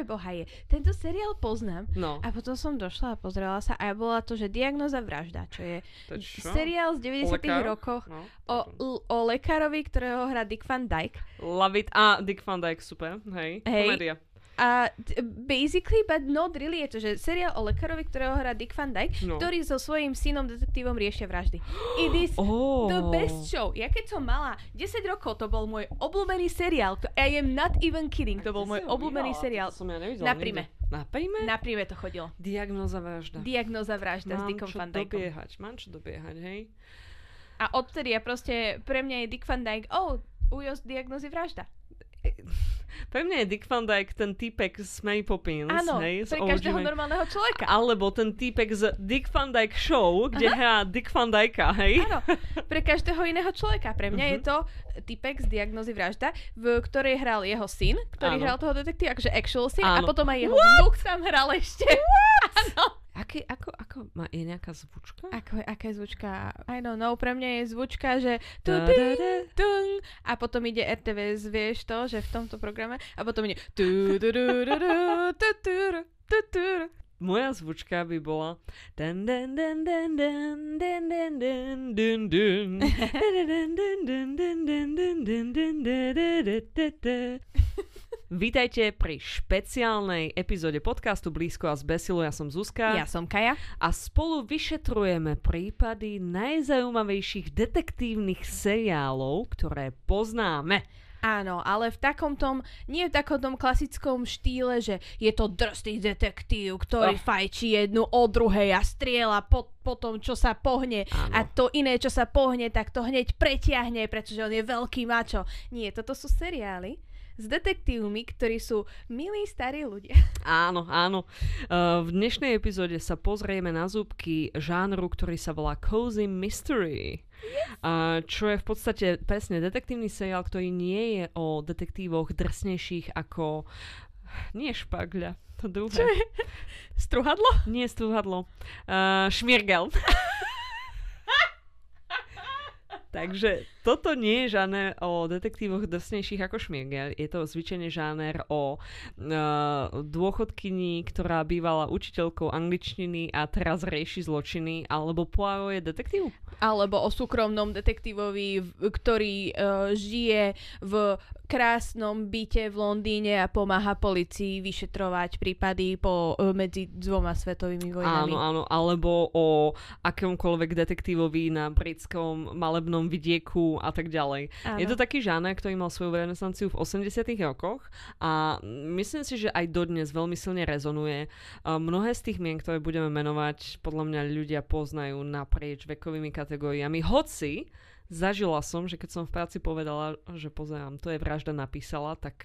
pre boha je? Tento seriál poznám. No, A potom som došla a pozrela sa a bola to, že Diagnoza vražda, čo je to čo? seriál z 90 lekároch? rokoch No, o, o lekárovi, ktorého hrá Dick Van Dyke. Love it. A Dick Van Dyke, super. Hej, Hej. komédia. A t- basically, but not really, je to, že seriál o lekárovi, ktorého hrá Dick Van Dyke, No. ktorý so svojím synom detektívom riešia vraždy. It is Oh. the best show. Ja keď som mala 10 rokov, to bol môj obľúbený seriál. To- I am not even kidding, to bol môj obľúbený seriál. Som ja nevidela Na príme. Na príme? Na príve to chodilo. Diagnoza vražda. Diagnoza vražda s Mám Dickom čo Van Dykom. dobiehať, mám čo dobiehať, hej? A odtedy ja proste, pre mňa je Dick Van Dyke, oh, ujo z diagnozy vražda. Pre mňa je Dick Van Dyke ten týpek z Mary Poppins, Áno, hej? pre každého OG. normálneho človeka. Alebo ten týpek z Dick Van Dyke Show, kde hrá Dick Van Dyka, hej? Áno, pre každého iného človeka. Pre mňa Mhm. je to typek z diagnozy vražda, v ktorej hral jeho syn, ktorý Áno. hral toho detektíva, akože actual syn, a Áno. potom aj jeho vnúk tam hral ešte. Áno. Aký, ako, ako, má, je nejaká zvučka? Ako, aká je zvučka? I don't know, pre mňa je zvučka, že tu, da. tung, a potom ide RTVS, vieš to, že v tomto programe, a potom ide tu, tu, tu, tu, tu, tu, tu, tu, tu. Moja zvučka by bola. Vítajte pri špeciálnej epizóde podcastu Blízko a z Besilu. Ja som Zuzka Ja som Kaja. a spolu vyšetrujeme prípady najzaujímavejších detektívnych seriálov, ktoré poznáme. Áno, ale v takom tom, nie v takom tom klasickom štýle, že je to drsný detektív, ktorý Oh. fajčí jednu o druhej a striela po, po tom, čo sa pohne. Áno. A to iné, čo sa pohne, tak to hneď pretiahne, pretože on je veľký mačo. Nie, toto sú seriály s detektívmi, ktorí sú milí starí ľudia. Áno, áno. Uh, v dnešnej epizóde sa pozrieme na zúbky žánru, ktorý sa volá Cozy Mystery. Uh, čo je v podstate presne detektívny seriál, ktorý nie je o detektívoch drsnejších ako... Nie špagľa, to druhé. Čo je? Struhadlo? Nie strúhadlo. Uh, šmirgel. Takže toto nie je žáner o detektívoch drsnejších ako Šmiergel. Je to zvyčajne žáner o uh, dôchodkyni, ktorá bývala učiteľkou angličtiny a teraz rieši zločiny, alebo Poirot je detektív? Alebo o súkromnom detektívovi, ktorý uh, žije v krásnom byte v Londýne a pomáha policii vyšetrovať prípady po, uh, medzi dvoma svetovými vojnami. Áno, áno. Alebo o akomkoľvek detektívovi na britskom malebnom vidieku a tak ďalej. Áno. Je to taký žáner, ktorý mal svoju renesanciu v 80 rokoch a myslím si, že aj dodnes veľmi silne rezonuje. A mnohé z tých mien, ktoré budeme menovať, podľa mňa ľudia poznajú naprieč vekovými kategóriami. Hoci zažila som, že keď som v práci povedala, že pozerám, to je vražda napísala, tak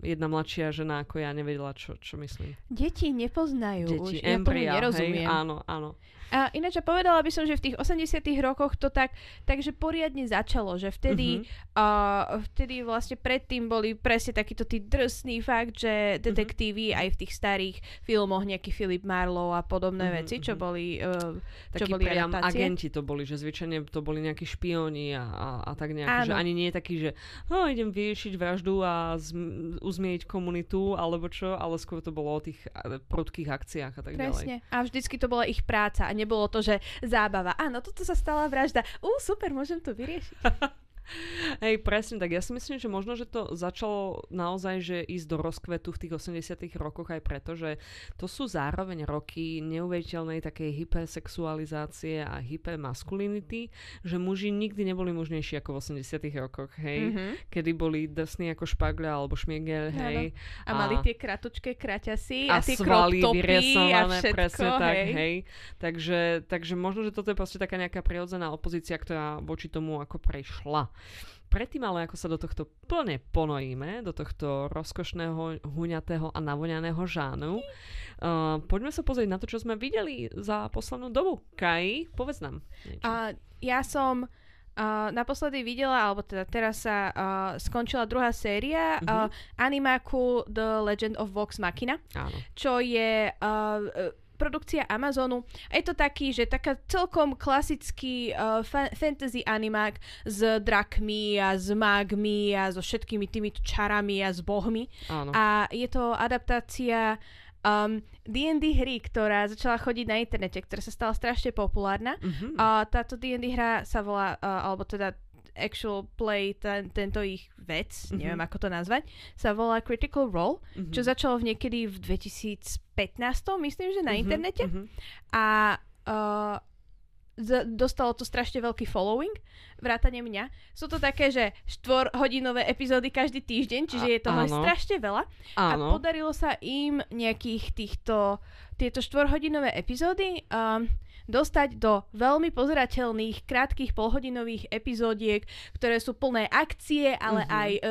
jedna mladšia žena ako ja nevedela, čo, čo myslím. Deti nepoznajú Deti, už, ja tomu embria, hej, nerozumiem. áno, áno. A ináč povedala by som, že v tých 80 rokoch to tak, takže poriadne začalo, že vtedy, Mhm. uh, vtedy vlastne predtým boli presne takýto tí drsný fakt, že detektívy Mhm. aj v tých starých filmoch, nejaký Philip Marlowe a podobné Mhm, veci, čo mhm. boli, uh, čo boli priam adaptácie. agenti to boli, že zvyčajne to boli nejakí špióni a, a, a tak nejak, že Áno. ani nie je taký, že no, idem vyriešiť vraždu a zm- uzmieť komunitu alebo čo, ale skôr to bolo o tých a, prudkých akciách a tak ďalej. Presne. A vždycky to bola ich práca nebolo to, že zábava. Áno, toto sa stala vražda. Ú, super, môžem to vyriešiť. Hej, presne tak. Ja si myslím, že možno, že to začalo naozaj, že ísť do rozkvetu v tých 80 rokoch aj preto, že to sú zároveň roky neuveriteľnej takej hypersexualizácie a hypermaskulinity, že muži nikdy neboli mužnejší ako v 80 rokoch, hej. Mhm. Kedy boli drsní ako špagľa alebo šmiegel, hej. A mali tie kratučké kraťasy a, a tie svaly a všetko, presne tak, hej. hej. Takže, takže možno, že toto je proste taká nejaká prirodzená opozícia, ktorá voči tomu ako prešla. Predtým ale, ako sa do tohto plne ponojíme, do tohto rozkošného, huňatého a navoňaného žánu, uh, poďme sa pozrieť na to, čo sme videli za poslednú dobu. Kai, povedz nám niečo. A ja som uh, naposledy videla, alebo teda teraz sa uh, skončila druhá séria Mhm. uh, animáku The Legend of Vox Machina, Áno. čo je uh, uh, produkcia Amazonu. Je to taký, že taká celkom klasický uh, fa- fantasy animák s drakmi a s mágmi a so všetkými týmito čarami a s bohmi. Áno. A je to adaptácia um, D&D hry, ktorá začala chodiť na internete, ktorá sa stala strašne populárna. Mhm. A táto D&D hra sa volá, uh, alebo teda actual play, ten, tento ich vec, Mhm. mm-hmm. neviem ako to nazvať, sa volá Critical Role, Mhm. čo začalo v niekedy v 2015, myslím, že na Mhm, internete. mhm. A uh, dostalo to strašne veľký following, vrátane mňa. Sú to také, že štvorhodinové epizódy každý týždeň, čiže A- je toho áno. strašne veľa. A Áno. podarilo sa im nejakých týchto, tieto štvorhodinové epizódy um, dostať do veľmi pozerateľných, krátkých polhodinových epizódiek, ktoré sú plné akcie, ale Mhm. aj uh,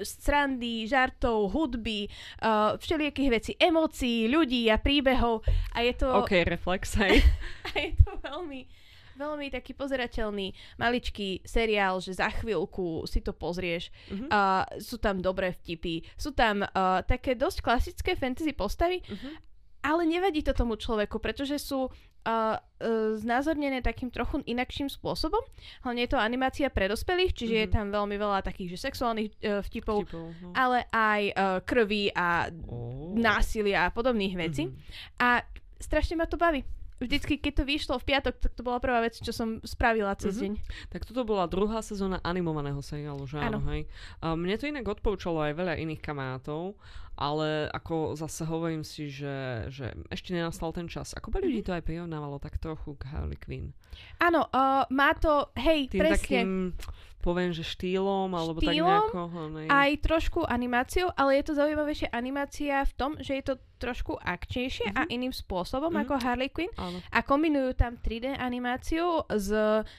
srandy, žartov, hudby, uh, všelijakých vecí, emócií, ľudí a príbehov. A je to, OK, reflex, hej. a je to veľmi, veľmi taký pozerateľný maličký seriál, že za chvíľku si to pozrieš. Mhm. Uh, sú tam dobré vtipy, sú tam uh, také dosť klasické fantasy postavy, Mhm. ale nevadí to tomu človeku, pretože sú uh, uh, znázornené takým trochu inakším spôsobom. Hlavne je to animácia pre dospelých, čiže je Mhm. tam veľmi veľa takých že sexuálnych uh, vtipov, Vtipov, no. ale aj uh, krvi a Ó. násilia a podobných vecí. Mhm. A strašne ma to baví. Vždycky, keď to vyšlo v piatok, tak to bola prvá vec, čo som spravila cez Mhm. deň. Tak toto bola druhá sezóna animovaného seriálu, že áno, hej. A mne to inak odporúčalo aj veľa iných kamarátov, ale ako zase hovorím si, že, že ešte nenastal ten čas. Ako by Mhm. ľudí to aj prirovnávalo tak trochu k Harley Quinn. Áno, uh, má to, hej, Tým presne. takým, poviem, že štýlom, alebo tak Štýlom, nejako. hej. aj trošku animáciou, ale je to zaujímavejšia animácia v tom, že je to trošku akčnejšie a iným spôsobom Mhm. ako Harley Quinn Áno. a kombinujú tam 3D animáciu s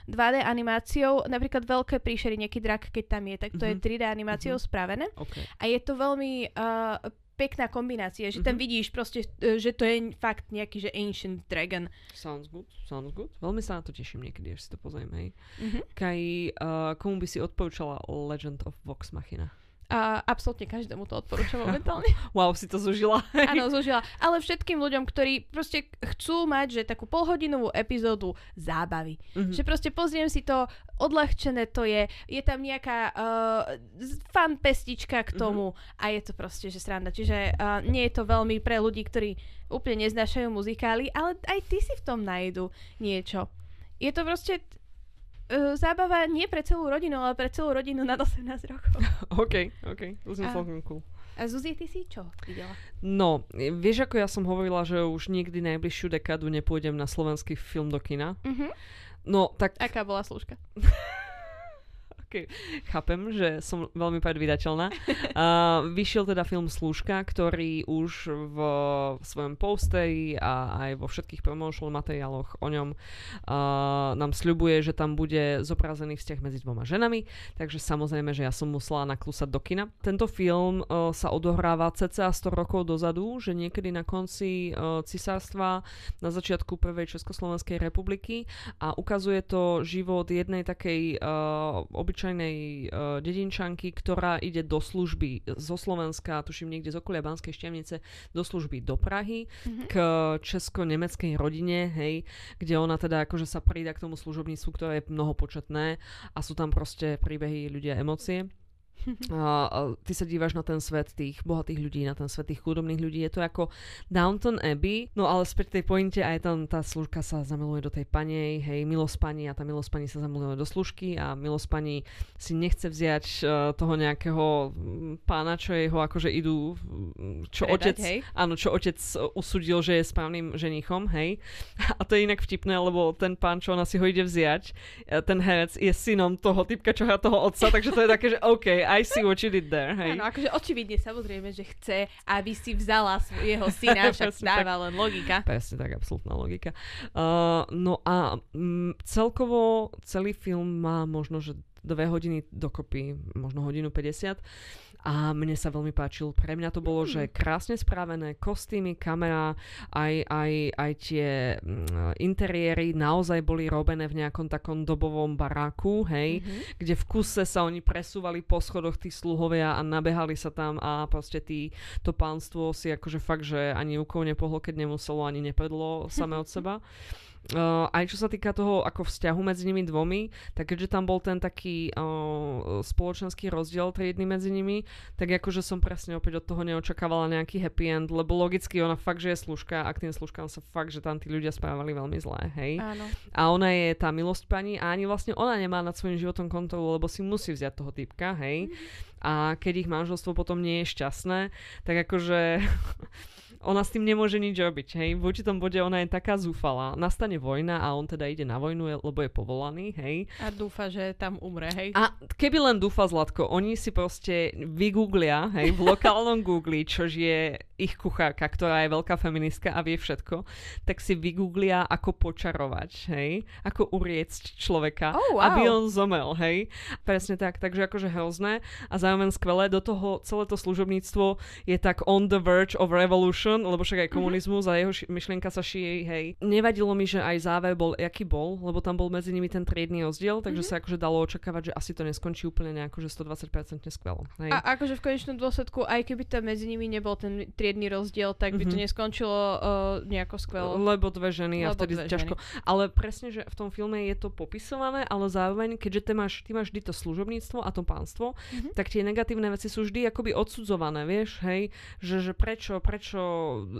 2D animáciou, napríklad veľké príšery, nejaký drak, keď tam je, tak to je Mhm. 3D animáciou spravené OK. a je to veľmi uh, pekná kombinácia, že tam Mhm. vidíš proste, uh, že to je fakt nejaký, že ancient dragon. Sounds good, sounds good. Veľmi sa na to teším niekedy, až si to pozriem, hej. Mhm. Kaj, uh, komu by si odporúčala Legend of Vox Machina? A absolútne každému to odporúčam momentálne. Wow, si to zužila. Áno, zúžila. Ale všetkým ľuďom, ktorí proste chcú mať, že takú polhodinovú epizódu zábavy. Mhm. Že proste pozriem si to, odľahčené to je, je tam nejaká uh, fan pestička k tomu a je to proste, že sranda. Čiže uh, nie je to veľmi pre ľudí, ktorí úplne neznášajú muzikály, ale aj ty si v tom nájdu niečo. Je to proste uh, zábava nie pre celú rodinu, ale pre celú rodinu nad 18 rokov. OK, OK, to A- celkom cool. A Zuzi, ty si čo videla? No, vieš, ako ja som hovorila, že už nikdy najbližšiu dekádu nepôjdem na slovenský film do kina? Mhm. No, tak Aká bola slúžka? chápem, že som veľmi predvydateľná. Uh, vyšiel teda film Slúžka, ktorý už v svojom posteri a aj vo všetkých promotional materiáloch o ňom uh, nám sľubuje, že tam bude zobrazený vzťah medzi dvoma ženami, takže samozrejme, že ja som musela naklúsať do kina. Tento film uh, sa odohráva cca 100 rokov dozadu, že niekedy na konci uh, cisárstva, na začiatku prvej Československej republiky a ukazuje to život jednej takej uh, obyčajnej uh, dedinčanky, ktorá ide do služby zo Slovenska, tuším niekde z okolia Banskej Štiavnice, do služby do Prahy Mhm. k česko-nemeckej rodine, hej, kde ona teda akože sa prída k tomu služobníctvu, ktoré je mnohopočetné a sú tam proste príbehy, ľudia, emócie. A ty sa dívaš na ten svet tých bohatých ľudí, na ten svet tých chudobných ľudí. Je to ako Downton Abbey, no ale späť tej pointe aj tam tá služka sa zamiluje do tej panej, hej, milosť pani a tá milosť pani sa zamiluje do služky a milosť pani si nechce vziať uh, toho nejakého pána, čo jeho akože idú, čo Predať, otec, hej? áno, čo otec uh, usudil, že je správnym ženichom, hej. A to je inak vtipné, lebo ten pán, čo ona si ho ide vziať, uh, ten herec je synom toho typka, čo hrá toho otca, takže to je také, že OK, I see what you did there, hej. Áno, akože očividne samozrejme, že chce, aby si vzala svojho syna, však dáva len logika. Presne tak, absolútna logika. Uh, no a mm, celkovo celý film má možno, že dve hodiny dokopy, možno hodinu 50. a mne sa veľmi páčil. Pre mňa to bolo, Mm. že krásne spravené, kostýmy, kamera, aj, aj, aj tie mm, interiéry naozaj boli robené v nejakom takom dobovom baráku, hej, Mhm. kde v kuse sa oni presúvali po schodoch tí sluhovia a nabehali sa tam a proste tí, to pánstvo si akože fakt, že ani ukou nepohlo, keď nemuselo, ani nepedlo same od seba. Uh, aj čo sa týka toho ako vzťahu medzi nimi dvomi, tak keďže tam bol ten taký uh, spoločenský rozdiel triedny medzi nimi, tak akože som presne opäť od toho neočakávala nejaký happy end, lebo logicky ona fakt, že je služka a k tým služkám sa fakt, že tam tí ľudia správali veľmi zlé, hej. Áno. A ona je tá milosť pani a ani vlastne ona nemá nad svojím životom kontrolu, lebo si musí vziať toho typka, hej. A keď ich manželstvo potom nie je šťastné, tak akože ona s tým nemôže nič robiť, hej. V určitom bode ona je taká zúfala. Nastane vojna a on teda ide na vojnu, lebo je povolaný, hej. A dúfa, že tam umre, hej. A keby len dúfa Zlatko, oni si proste vygooglia, hej, v lokálnom Google, čož je ich kuchárka, ktorá je veľká feministka a vie všetko, tak si vygooglia, ako počarovať, hej, ako uriecť človeka, Oh, wow. aby on zomel, hej. Presne tak, takže akože hrozné a zároveň skvelé, do toho celé to služobníctvo je tak on the verge of revolution, lebo však aj komunizmus a jeho ši- myšlienka sa šíri, hej. Nevadilo mi, že aj záver bol, aký bol, lebo tam bol medzi nimi ten triedny rozdiel, takže sa akože dalo očakávať, že asi to neskončí úplne nejako, že 120% skvelo, hej. A akože v konečnom dôsledku, aj keby tam medzi nimi nebol ten triedny rozdiel, tak by to Mhm. neskončilo uh, nejako skvelo. Lebo dve ženy a Lebo vtedy ťažko. Ale presne, že v tom filme je to popisované, ale zároveň, keďže ty máš, ty máš vždy to služobníctvo a to pánstvo, Mhm. tak tie negatívne veci sú vždy akoby odsudzované, vieš, hej, že, že prečo, prečo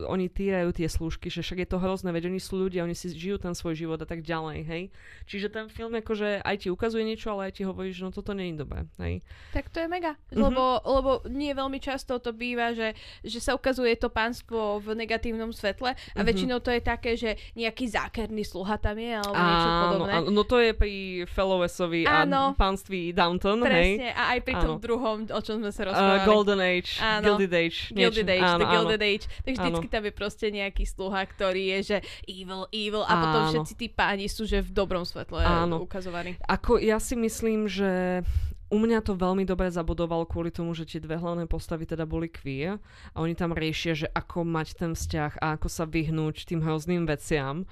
oni týrajú tie slúžky, že však je to hrozné, veď oni sú ľudia, oni si žijú ten svoj život a tak ďalej, hej. Čiže ten film akože aj ti ukazuje niečo, ale aj ti hovorí, že no toto nie je dobré, hej. Tak to je mega. Mhm. Lebo, lebo nie veľmi často to býva, že, že sa ukazuje to pánstvo v negatívnom svetle a Mhm. väčšinou to je také, že nejaký zákerný sluha tam je alebo niečo Áno, podobné. áno, no to je pri Fellowesovi a pánství Downton, hej. Presne. A aj pri tom Áno. druhom, o čom sme sa Uh, rozprávali. Golden Age, Áno. Gilded Age. Gilded niečo. Age, áno, áno. Gilded Age. Tak vždycky Áno. tam je proste nejaký sluha, ktorý je, že evil, evil a potom Áno. všetci tí páni sú, že v dobrom svetle Áno. ukazovaní. Ako ja si myslím, že u mňa to veľmi dobre zabodoval kvôli tomu, že tie dve hlavné postavy teda boli queer a oni tam riešia, že ako mať ten vzťah a ako sa vyhnúť tým hrozným veciam.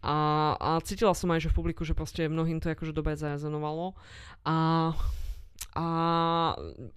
A, a cítila som aj, že v publiku, že proste mnohým to akože dobre zarezonovalo. A a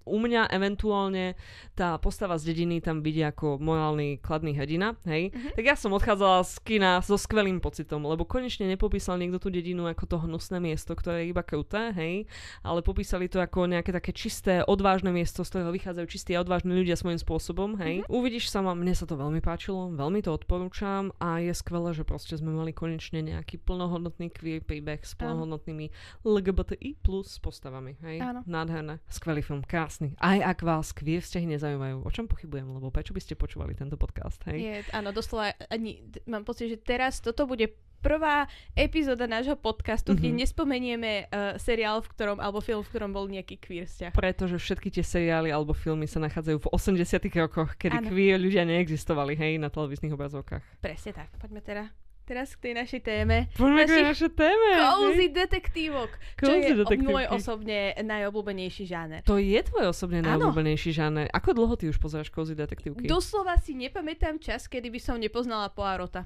u mňa eventuálne tá postava z dediny tam vidí ako morálny kladný hrdina, hej. Mhm. Tak ja som odchádzala z kina so skvelým pocitom, lebo konečne nepopísal niekto tú dedinu ako to hnusné miesto, ktoré je iba kruté, hej, ale popísali to ako nejaké také čisté, odvážne miesto, z ktorého vychádzajú čistí a odvážni ľudia svojím spôsobom, hej. Uvidíš sama, mne sa to veľmi páčilo, veľmi to odporúčam a je skvelé, že proste sme mali konečne nejaký plnohodnotný queer príbeh s plnohodnotnými LGBTI plus postavami, hej. Áno. Nádherné, skvelý film, krásny. Aj ak vás queer vzťahy nezaujímajú, o čom pochybujem, lebo prečo by ste počúvali tento podcast, hej? Je, áno, doslova ani, mám pocit, že teraz toto bude prvá epizóda nášho podcastu, kde Mhm. nespomenieme uh, seriál, v ktorom, alebo film, v ktorom bol nejaký queer vzťah. Pretože všetky tie seriály alebo filmy sa nachádzajú v 80 rokoch, kedy Áno. queer ľudia neexistovali, hej, na televíznych obrazovkách. Presne tak. Poďme teda teraz k tej našej téme. Poďme k Našich naše téme. Cozy detektívok, čo Cozy je o- detektívky. môj osobne najobľúbenejší žáner. To je tvoj osobne najobľúbenejší žáner. Ako dlho ty už pozeráš kozy detektívky? Doslova si nepamätám čas, kedy by som nepoznala Poirota.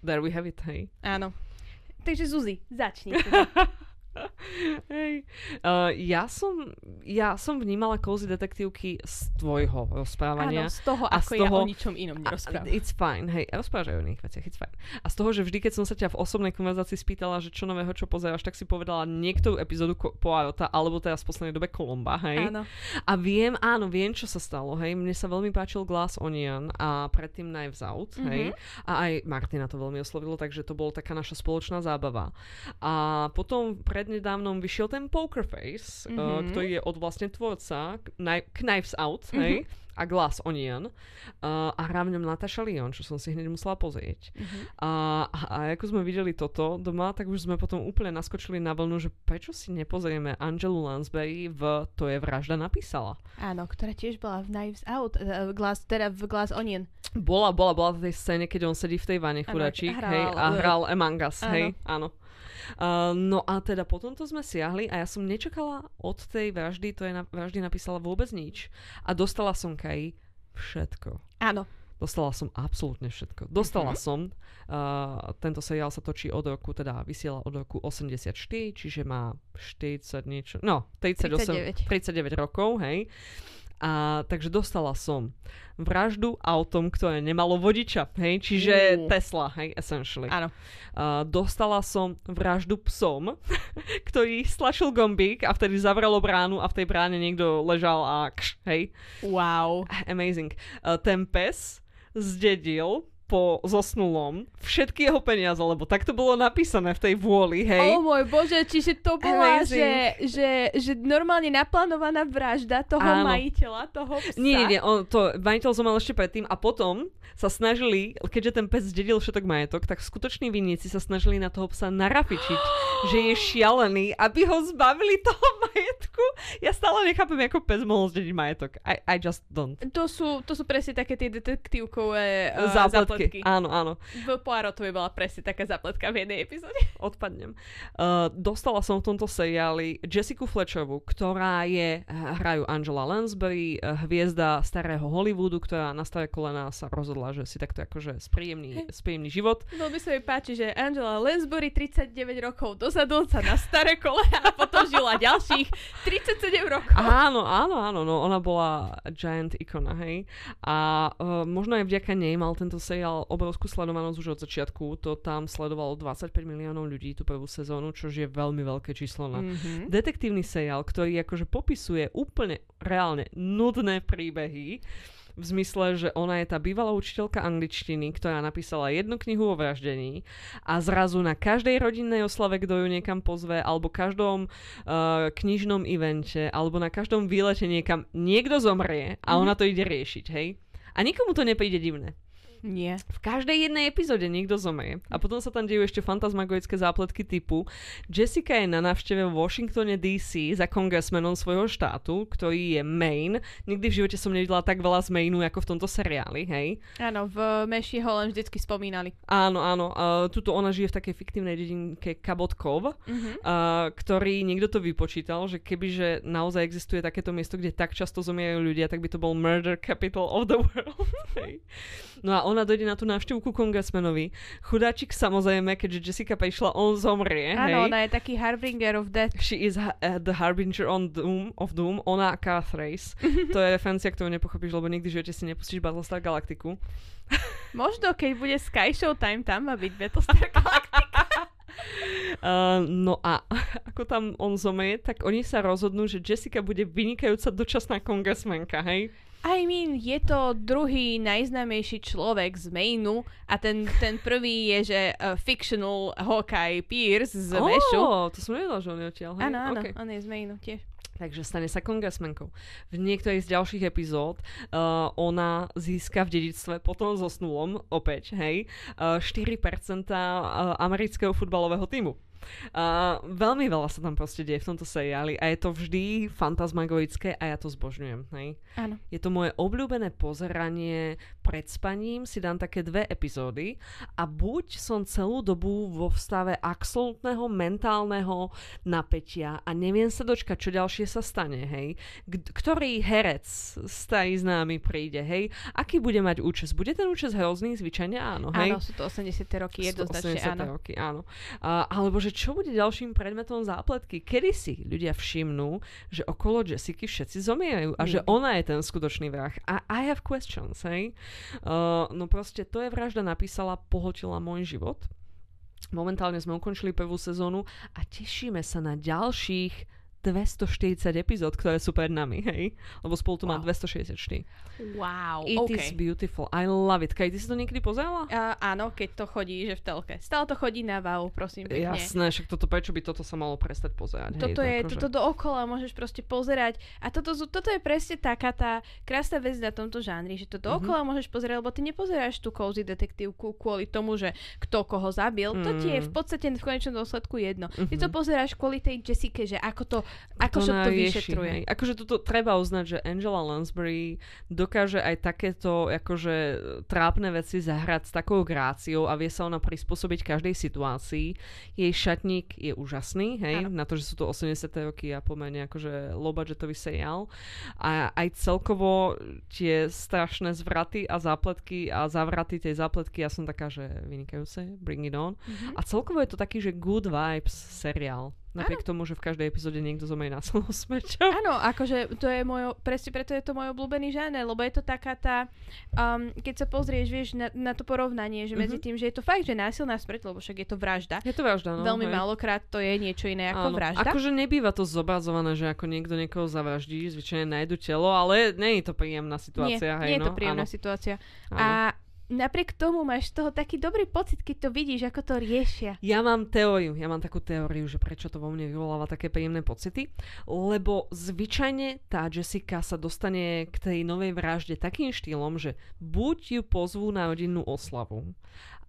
There we have it, hej. Áno. Takže Zuzi, začni. Hej. Uh, ja, som, ja som vnímala kozy detektívky z tvojho Áno, rozprávania. z toho, A ako z ja toho- o ničom inom nerozprávam. It's fine, hej, rozprávaš aj o iných veciach, it's fine. A z toho, že vždy, keď som sa ťa v osobnej konverzácii spýtala, že čo nového, čo pozeráš, tak si povedala niektorú epizódu Poirota, alebo teraz v poslednej dobe Kolomba, hej. Áno. A viem, áno, viem, čo sa stalo, hej. Mne sa veľmi páčil Glass Onion a predtým Knives Out, hej. A aj Martina to veľmi oslovilo, takže to bola taká naša spoločná zábava. A potom prednedávnom vyšiel ten Poker Face, mm-hmm. uh, ktorý je od vlastne tvorca Kni- Knives Out, hej. A Glass Onion. Uh, a hrá v ňom Natasha Lyon, čo som si hneď musela pozrieť. Mhm. A, a, ako sme videli toto doma, tak už sme potom úplne naskočili na vlnu, že prečo si nepozrieme Angelu Lansbury v To je vražda napísala. Áno, ktorá tiež bola v Knives Out, uh, glass, teda v Glass Onion. Bola, bola, bola v tej scéne, keď on sedí v tej vane hral, hej, a hral Among Us, áno. hej, áno. Uh, no a teda potom to sme siahli a ja som nečakala od tej vraždy, to je na, vraždy napísala vôbec nič. A dostala som Kai všetko. Áno. Dostala som absolútne všetko. Dostala uh-huh. som, uh, tento seriál sa točí od roku, teda vysiela od roku 84, čiže má 40 niečo, no 38, 39. 39 rokov, hej. A takže dostala som vraždu autom, ktoré nemalo vodiča, hej, čiže uh. Tesla, hej, essentially. Áno. Uh, dostala som vraždu psom, ktorý stlačil gombík a vtedy zavrelo bránu a v tej bráne niekto ležal a kš, hej. Wow. Amazing. Uh, ten pes zdedil po zosnulom všetky jeho peniaze, lebo tak to bolo napísané v tej vôli, hej. O môj bože, čiže to bola, že, že, že normálne naplánovaná vražda toho Áno. majiteľa, toho psa. Nie, nie, on, to majiteľ zomrel ešte predtým a potom sa snažili, keďže ten pes zdedil všetok majetok, tak skutoční vinníci sa snažili na toho psa narafičiť, že je šialený, aby ho zbavili toho majetku. Ja stále nechápem, ako pes mohol zdediť majetok. I, I just don't. To sú, to sú presne také tie detektívkové uh, zápletky zápletky. Áno, áno. V Poirotovi bola presne taká zápletka v jednej epizóde. Odpadnem. Uh, dostala som v tomto seriáli Jessica Fletcherovu, ktorá je, hrajú Angela Lansbury, hviezda starého Hollywoodu, ktorá na staré kolena sa rozhodla, že si takto akože spríjemný, spríjemný život. Veľmi sa mi páči, že Angela Lansbury 39 rokov dozadu sa na staré kolena a potom žila ďalších 37 rokov. Áno, áno, áno, no ona bola giant ikona, hej. A uh, možno aj vďaka nej mal tento seriál seriál obrovskú sledovanosť už od začiatku. To tam sledovalo 25 miliónov ľudí tú prvú sezónu, čo je veľmi veľké číslo na mm-hmm. detektívny seriál, ktorý akože popisuje úplne reálne nudné príbehy v zmysle, že ona je tá bývalá učiteľka angličtiny, ktorá napísala jednu knihu o vraždení a zrazu na každej rodinnej oslave, kto ju niekam pozve, alebo každom uh, knižnom evente, alebo na každom výlete niekam niekto zomrie a ona to ide riešiť, hej? A nikomu to nepríde divné. Nie. V každej jednej epizóde niekto zomrie. A potom sa tam dejú ešte fantasmagoické zápletky typu Jessica je na návšteve v Washingtone DC za kongresmenom svojho štátu, ktorý je Maine. Nikdy v živote som nevidela tak veľa z Mainu ako v tomto seriáli, hej? Áno, v Meši ho len vždycky spomínali. Áno, áno. Uh, tuto ona žije v takej fiktívnej dedinke Kabotkov, uh-huh. uh, ktorý niekto to vypočítal, že kebyže naozaj existuje takéto miesto, kde tak často zomierajú ľudia, tak by to bol murder capital of the world. No a ona dojde na tú návštevu ku kongresmenovi. Chudáčik samozrejme, keďže Jessica prišla, on zomrie. Áno, ona je taký harbinger of death. She is ha- uh, the harbinger on doom, of doom. Ona Race. to je referencia, ktorú nepochopíš, lebo nikdy živote si nepustíš Battlestar Galactiku. Možno, keď bude Sky Showtime, tam má byť Battlestar Galactica. Uh, no a ako tam on zomrie, tak oni sa rozhodnú, že Jessica bude vynikajúca dočasná kongresmenka, hej? I mean, je to druhý najznámejší človek z Mainu a ten, ten prvý je, že uh, fictional Hawkeye Pierce z oh, Meshu. to som nevedela, že on je odtiaľ. Áno, áno, okay. on je z Mainu tiež. Takže stane sa kongresmenkou. V niektorých z ďalších epizód uh, ona získa v dedictve potom so snulom, opäť, hej, uh, 4% amerického futbalového týmu. Uh, veľmi veľa sa tam proste deje v tomto seriáli a je to vždy fantasmagoické a ja to zbožňujem. Hej? Áno. Je to moje obľúbené pozeranie pred spaním, si dám také dve epizódy a buď som celú dobu vo stave absolútneho mentálneho napätia a neviem sa dočkať, čo ďalšie sa stane, hej. K- ktorý herec z tej známy príde, hej. Aký bude mať účes? Bude ten účes hrozný? Zvyčajne áno, hej. Áno, sú to 80. roky, jednoznačne áno. roky, áno. Uh, alebo že čo bude ďalším predmetom zápletky? Kedy si ľudia všimnú, že okolo Jessica všetci zomierajú a mm. že ona je ten skutočný vrah. A I have questions, hej? No proste to je vražda napísala, pohltila môj život. Momentálne sme ukončili prvú sezónu a tešíme sa na ďalších 240 epizód, ktoré sú pred nami, hej? Lebo spolu tu wow. má 264. Wow, It okay. is beautiful. I love it. Kaj, ty si to niekedy pozerala? Uh, áno, keď to chodí, že v telke. Stále to chodí na VAU, prosím pekne. Jasné, však toto, prečo by toto sa malo prestať pozerať? Toto hej, je, akože... toto dookola môžeš proste pozerať. A toto, toto je presne taká tá krásna vec na tomto žánri, že to dookola mm-hmm. môžeš pozerať, lebo ty nepozeráš tú cozy detektívku kvôli tomu, že kto koho zabil. Mm. To ti je v mm. podstate v konečnom dôsledku jedno. Mm-hmm. Ty to mhm. pozeráš kvôli tej Jessica, že ako to ako To sa to vyšetruje. hej. Akože toto treba uznať, že Angela Lansbury dokáže aj takéto akože trápne veci zahrať s takou gráciou a vie sa ona prispôsobiť každej situácii. Jej šatník je úžasný, hej, Áno. na to, že sú to 80. roky a pomerne akože low budgetový seriál. A aj celkovo tie strašné zvraty a zápletky a zavraty tej zápletky, ja som taká, že vynikajúce, bring it on. Mhm. A celkovo je to taký, že good vibes seriál. Napriek tomu, že v každej epizóde niekto zomrie na celou smrťou. Áno, akože to je môj, presne preto je to môj obľúbený žáner, lebo je to taká tá, um, keď sa pozrieš, vieš, na, na to porovnanie, že medzi Mhm. tým, že je to fakt, že násilná smrť, lebo však je to vražda. Je to vražda, no. Veľmi hej. málokrát to je niečo iné ako Áno. vražda. Akože nebýva to zobrazované, že ako niekto niekoho zavraždí, zvyčajne nájdu telo, ale nie je to príjemná nie, situácia. hej, nie je to no, príjemná áno, situácia. áno. A napriek tomu máš toho taký dobrý pocit, keď to vidíš, ako to riešia. Ja mám teóriu, ja mám takú teóriu, že prečo to vo mne vyvoláva také príjemné pocity, lebo zvyčajne tá Jessica sa dostane k tej novej vražde takým štýlom, že buď ju pozvú na rodinnú oslavu,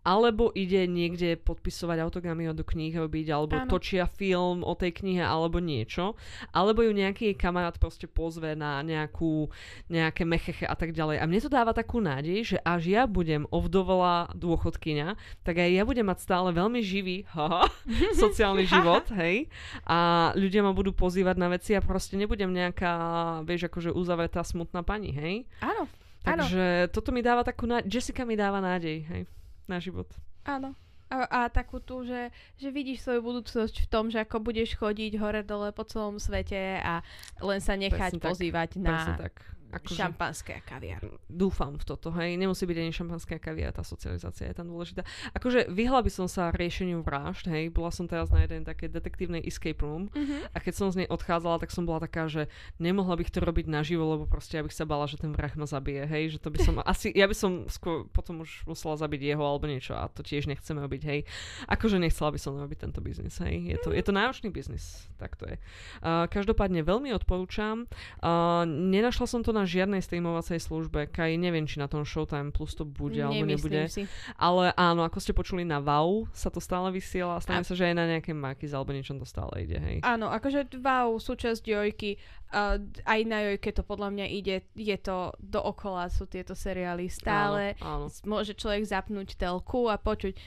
alebo ide niekde podpisovať autogramy do kníh robiť, alebo Áno. točia film o tej knihe, alebo niečo, alebo ju nejaký kamarát proste pozve na nejakú, nejaké mecheche a tak ďalej. A mne to dáva takú nádej, že až ja budem ovdovelá dôchodkyňa, tak aj ja budem mať stále veľmi živý haha, sociálny život, hej. A ľudia ma budú pozývať na veci a proste nebudem nejaká, vieš, akože uzavretá smutná pani, hej. Áno, áno, Takže toto mi dáva takú nádej, Jessica mi dáva nádej, hej, na život. áno. A, a takú tú, že, že vidíš svoju budúcnosť v tom, že ako budeš chodiť hore-dole po celom svete a len sa nechať Presne tak, pozývať Presne na tak. Akože, šampanské a kaviár. dúfam v toto, hej. Nemusí byť ani šampanské a kaviár, tá socializácia je tam dôležitá. Akože vyhla by som sa riešeniu vražd, hej. Bola som teraz na jeden také detektívnej escape room Mhm. a keď som z nej odchádzala, tak som bola taká, že nemohla bych to robiť naživo, lebo proste ja bych sa bala, že ten vrah ma zabije, hej. Že to by som, asi, ja by som skôr potom už musela zabiť jeho alebo niečo a to tiež nechceme robiť, hej. Akože nechcela by som robiť tento biznis, hej. Je to, je to náročný biznis, tak to je. Uh, každopádne veľmi odporúčam. Uh, nenašla som to na žiadnej streamovacej službe. Kaj, neviem, či na tom Showtime Plus to bude alebo nebude. si. Ale áno, ako ste počuli na WOW sa to stále vysiela. A- Stane sa, že aj na nejaké Markiz alebo niečom to stále ide, hej. Áno, akože wow, súčasť Jojky, uh, aj na Jojke to podľa mňa ide, je to dookola, sú tieto seriály stále. Áno, áno. Môže človek zapnúť telku a počuť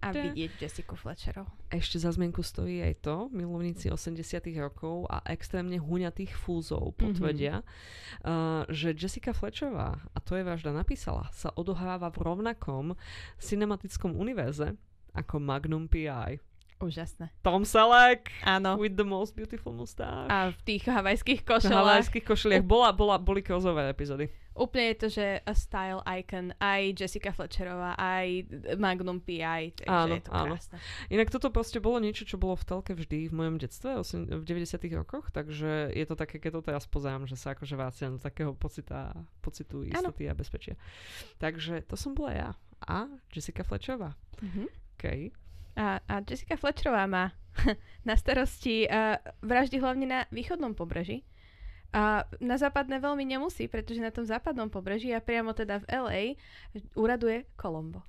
a vidieť Jessica Fletcherov. Ešte za zmienku stojí aj to, milovníci 80 rokov a extrémne huňatých fúzov potvrdia, uh, že Jessica Fletcherová, a to je vražda napísala, sa odohráva v rovnakom cinematickom univerze ako Magnum P.I. Úžasné. Tom Selleck Áno. with the most beautiful mustache. A v tých havajských v košelách. havajských košeliach bola, bola, boli crossover epizódy. Úplne je to, že a style icon, aj Jessica Fletcherová, aj Magnum P.I., takže Áno, je to áno. krásne. Inak toto proste bolo niečo, čo bolo v telke vždy v mojom detstve, v 90 rokoch, takže je to také, keď to teraz pozerám, že sa akože vraciam do takého pocita, pocitu istoty a bezpečia. Takže to som bola ja. A Jessica Fletcherová. Mhm. Okay. A, a Jessica Fletcherová má na starosti uh, vraždy hlavne na východnom pobreží. A na západné veľmi nemusí, pretože na tom západnom pobreží a priamo teda v LA úraduje Colombo.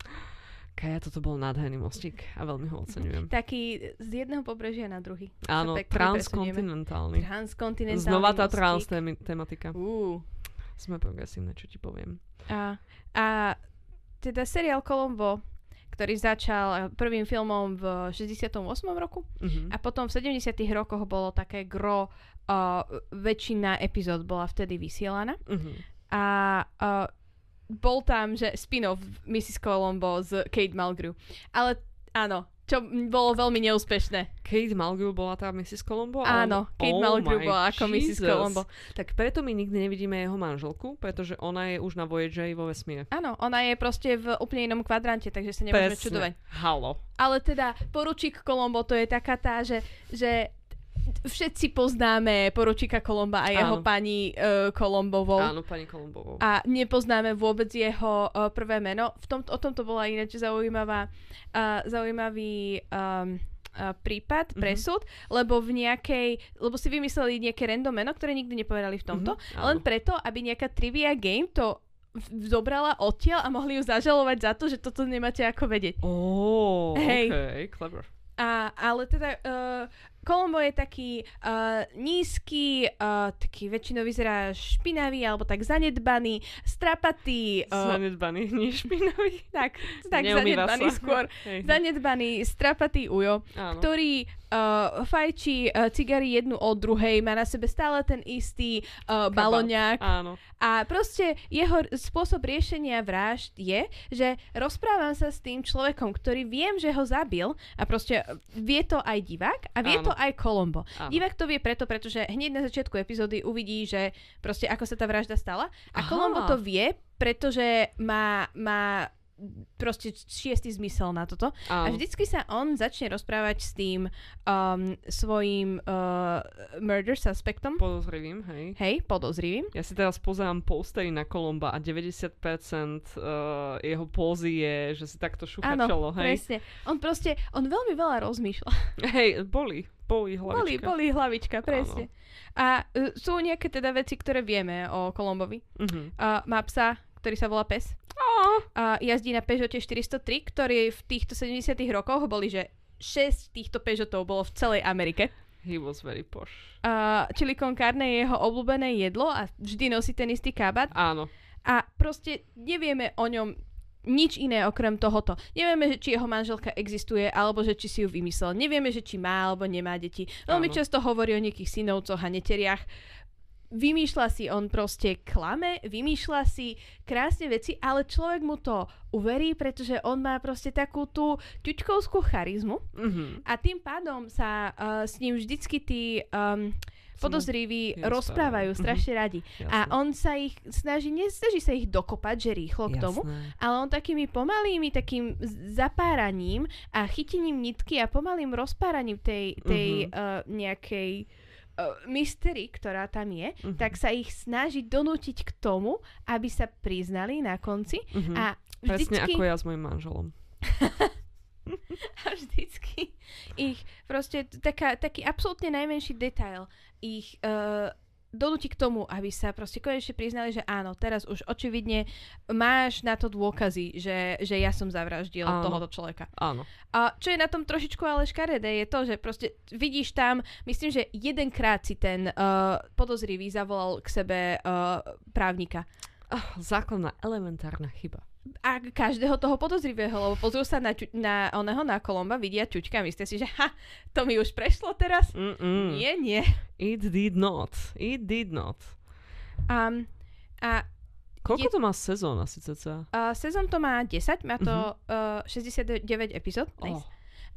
Kaja, toto bol nádherný mostík a veľmi ho oceňujem. Taký z jedného pobrežia na druhý. Áno, transkontinentálny. Transkontinentálny Znova tá mostík. trans témi- tematika. Ú. Sme progresívne, čo ti poviem. A, a teda seriál Colombo, ktorý začal eh, prvým filmom v 68. roku Mhm. a potom v 70. rokoch bolo také gro, uh, väčšina epizód bola vtedy vysielaná Mhm. a uh, bol tam, že spin-off Mrs. Colombo z Kate Mulgrew. Ale áno, čo bolo veľmi neúspešné. Kate Mulgrew bola tá Mrs. Colombo? Áno, Kate oh Mulgrew bola ako Mrs. Jesus. Colombo. Tak preto my nikdy nevidíme jeho manželku, pretože ona je už na Voyageri vo vesmíre. Áno, ona je proste v úplne inom kvadrante, takže sa nemôžeme čudovať. Halo. Ale teda poručík Kolombo to je taká tá, že, že všetci poznáme poručíka Kolomba a jeho Áno. pani uh, Kolombovou. Áno, pani Kolombovou. A nepoznáme vôbec jeho uh, prvé meno. V tom, o tomto bola ináč zaujímavá, uh, zaujímavý um, uh, prípad, Mhm. presud, lebo v nejakej, lebo si vymysleli nejaké random meno, ktoré nikdy nepovedali v tomto, Mhm, len preto, aby nejaká trivia game to zobrala odtiaľ a mohli ju zažalovať za to, že toto nemáte ako vedieť. Oh, Hej. okay, clever. A, ale teda uh, Colombo je taký uh, nízky, uh, taký väčšinou vyzerá špinavý alebo tak zanedbaný, strapatý. Uh, zanedbaný, nie špinavý. Tak, tak zanedbaný sa. skôr. Hej. Zanedbaný, strapatý ujo, Áno. ktorý uh, fajčí uh, cigary jednu od druhej, má na sebe stále ten istý uh, baloňák. Áno. A proste jeho spôsob riešenia vražd je, že rozprávam sa s tým človekom, ktorý viem, že ho zabil a proste vie to aj divák a vie Áno. to aj Kolombo. Divák to vie preto, pretože hneď na začiatku epizódy uvidí, že proste ako sa tá vražda stala a Kolombo to vie, pretože má, má proste šiestý zmysel na toto. Um. A vždycky sa on začne rozprávať s tým um, svojim uh, murder suspectom. Podozrivým, hej. Hej, podozrivým. Ja si teraz pozerám postery na Kolomba a 90% uh, jeho pózy je, že si takto šúcha Áno, čelo, hej. presne. On proste, on veľmi veľa rozmýšľa. Hej, boli. Boli hlavička. Boli, boli hlavička, presne. Áno. A uh, sú nejaké teda veci, ktoré vieme o Kolombovi. Uh-huh. Uh, má psa, ktorý sa volá Pes. Oh. A jazdí na Peugeote 403, ktorý v týchto 70 rokoch boli, že 6 týchto Peugeotov bolo v celej Amerike. He was very posh. Uh, chili con carne je jeho obľúbené jedlo a vždy nosí ten istý kabát. Áno. A proste nevieme o ňom nič iné okrem tohoto. Nevieme, či jeho manželka existuje, alebo že či si ju vymyslel. Nevieme, že či má alebo nemá deti. Veľmi Áno. často hovorí o nejakých synovcoch a neteriach vymýšľa si, on proste klame, vymýšľa si krásne veci, ale človek mu to uverí, pretože on má proste takú tú ťučkovskú charizmu mm-hmm. a tým pádom sa uh, s ním vždycky tí um, podozriví Jasne. rozprávajú strašne mm-hmm. radi. Jasne. A on sa ich snaží, nesnaží sa ich dokopať, že rýchlo Jasne. k tomu, ale on takými pomalými, takým zapáraním a chytením nitky a pomalým rozpáraním tej, tej mm-hmm. uh, nejakej uh, mystery, ktorá tam je, uh-huh. tak sa ich snaží donútiť k tomu, aby sa priznali na konci. Uh-huh. A vždycky... Presne ako ja s mojim manželom. a vždycky ich proste taká, taký absolútne najmenší detail ich uh, donúti k tomu, aby sa proste konečne priznali, že áno, teraz už očividne máš na to dôkazy, že, že ja som zavraždil áno. tohoto človeka. Áno. A čo je na tom trošičku ale škaredé, je to, že proste vidíš tam, myslím, že jedenkrát si ten uh, podozrivý zavolal k sebe uh, právnika. Oh, základná elementárna chyba a každého toho podozrivého, lebo pozrú sa na, na oného na Kolomba, vidia ťučka a myslia si, že ha, to mi už prešlo teraz. Mm-mm. Nie, nie. It did not. It did not. Um, a Koľko je, to má sezón asi cca? Uh, sezón to má 10, má to uh-huh. uh, 69 epizód. Nice. Oh.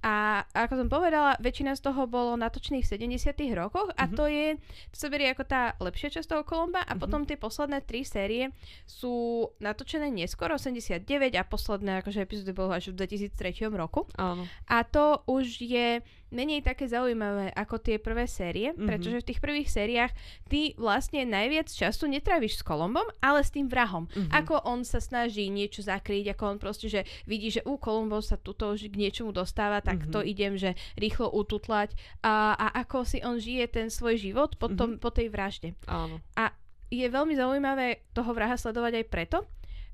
A ako som povedala, väčšina z toho bolo natočených v 70 rokoch a mm-hmm. to je, to sa berie ako tá lepšia časť toho Kolomba a mm-hmm. potom tie posledné tri série sú natočené neskôr, 89 a posledné akože epizódy bolo až v 2003 roku. Áno. A to už je menej také zaujímavé ako tie prvé série, mm-hmm. pretože v tých prvých sériách ty vlastne najviac času netráviš s Kolombom, ale s tým vrahom. Mm-hmm. Ako on sa snaží niečo zakryť, ako on proste, že vidí, že u Kolombo sa tuto už k niečomu dostáva, tak mm-hmm. to idem, že rýchlo ututlať a, a ako si on žije ten svoj život po, tom, mm-hmm. po tej vražde. Áno. A je veľmi zaujímavé toho vraha sledovať aj preto,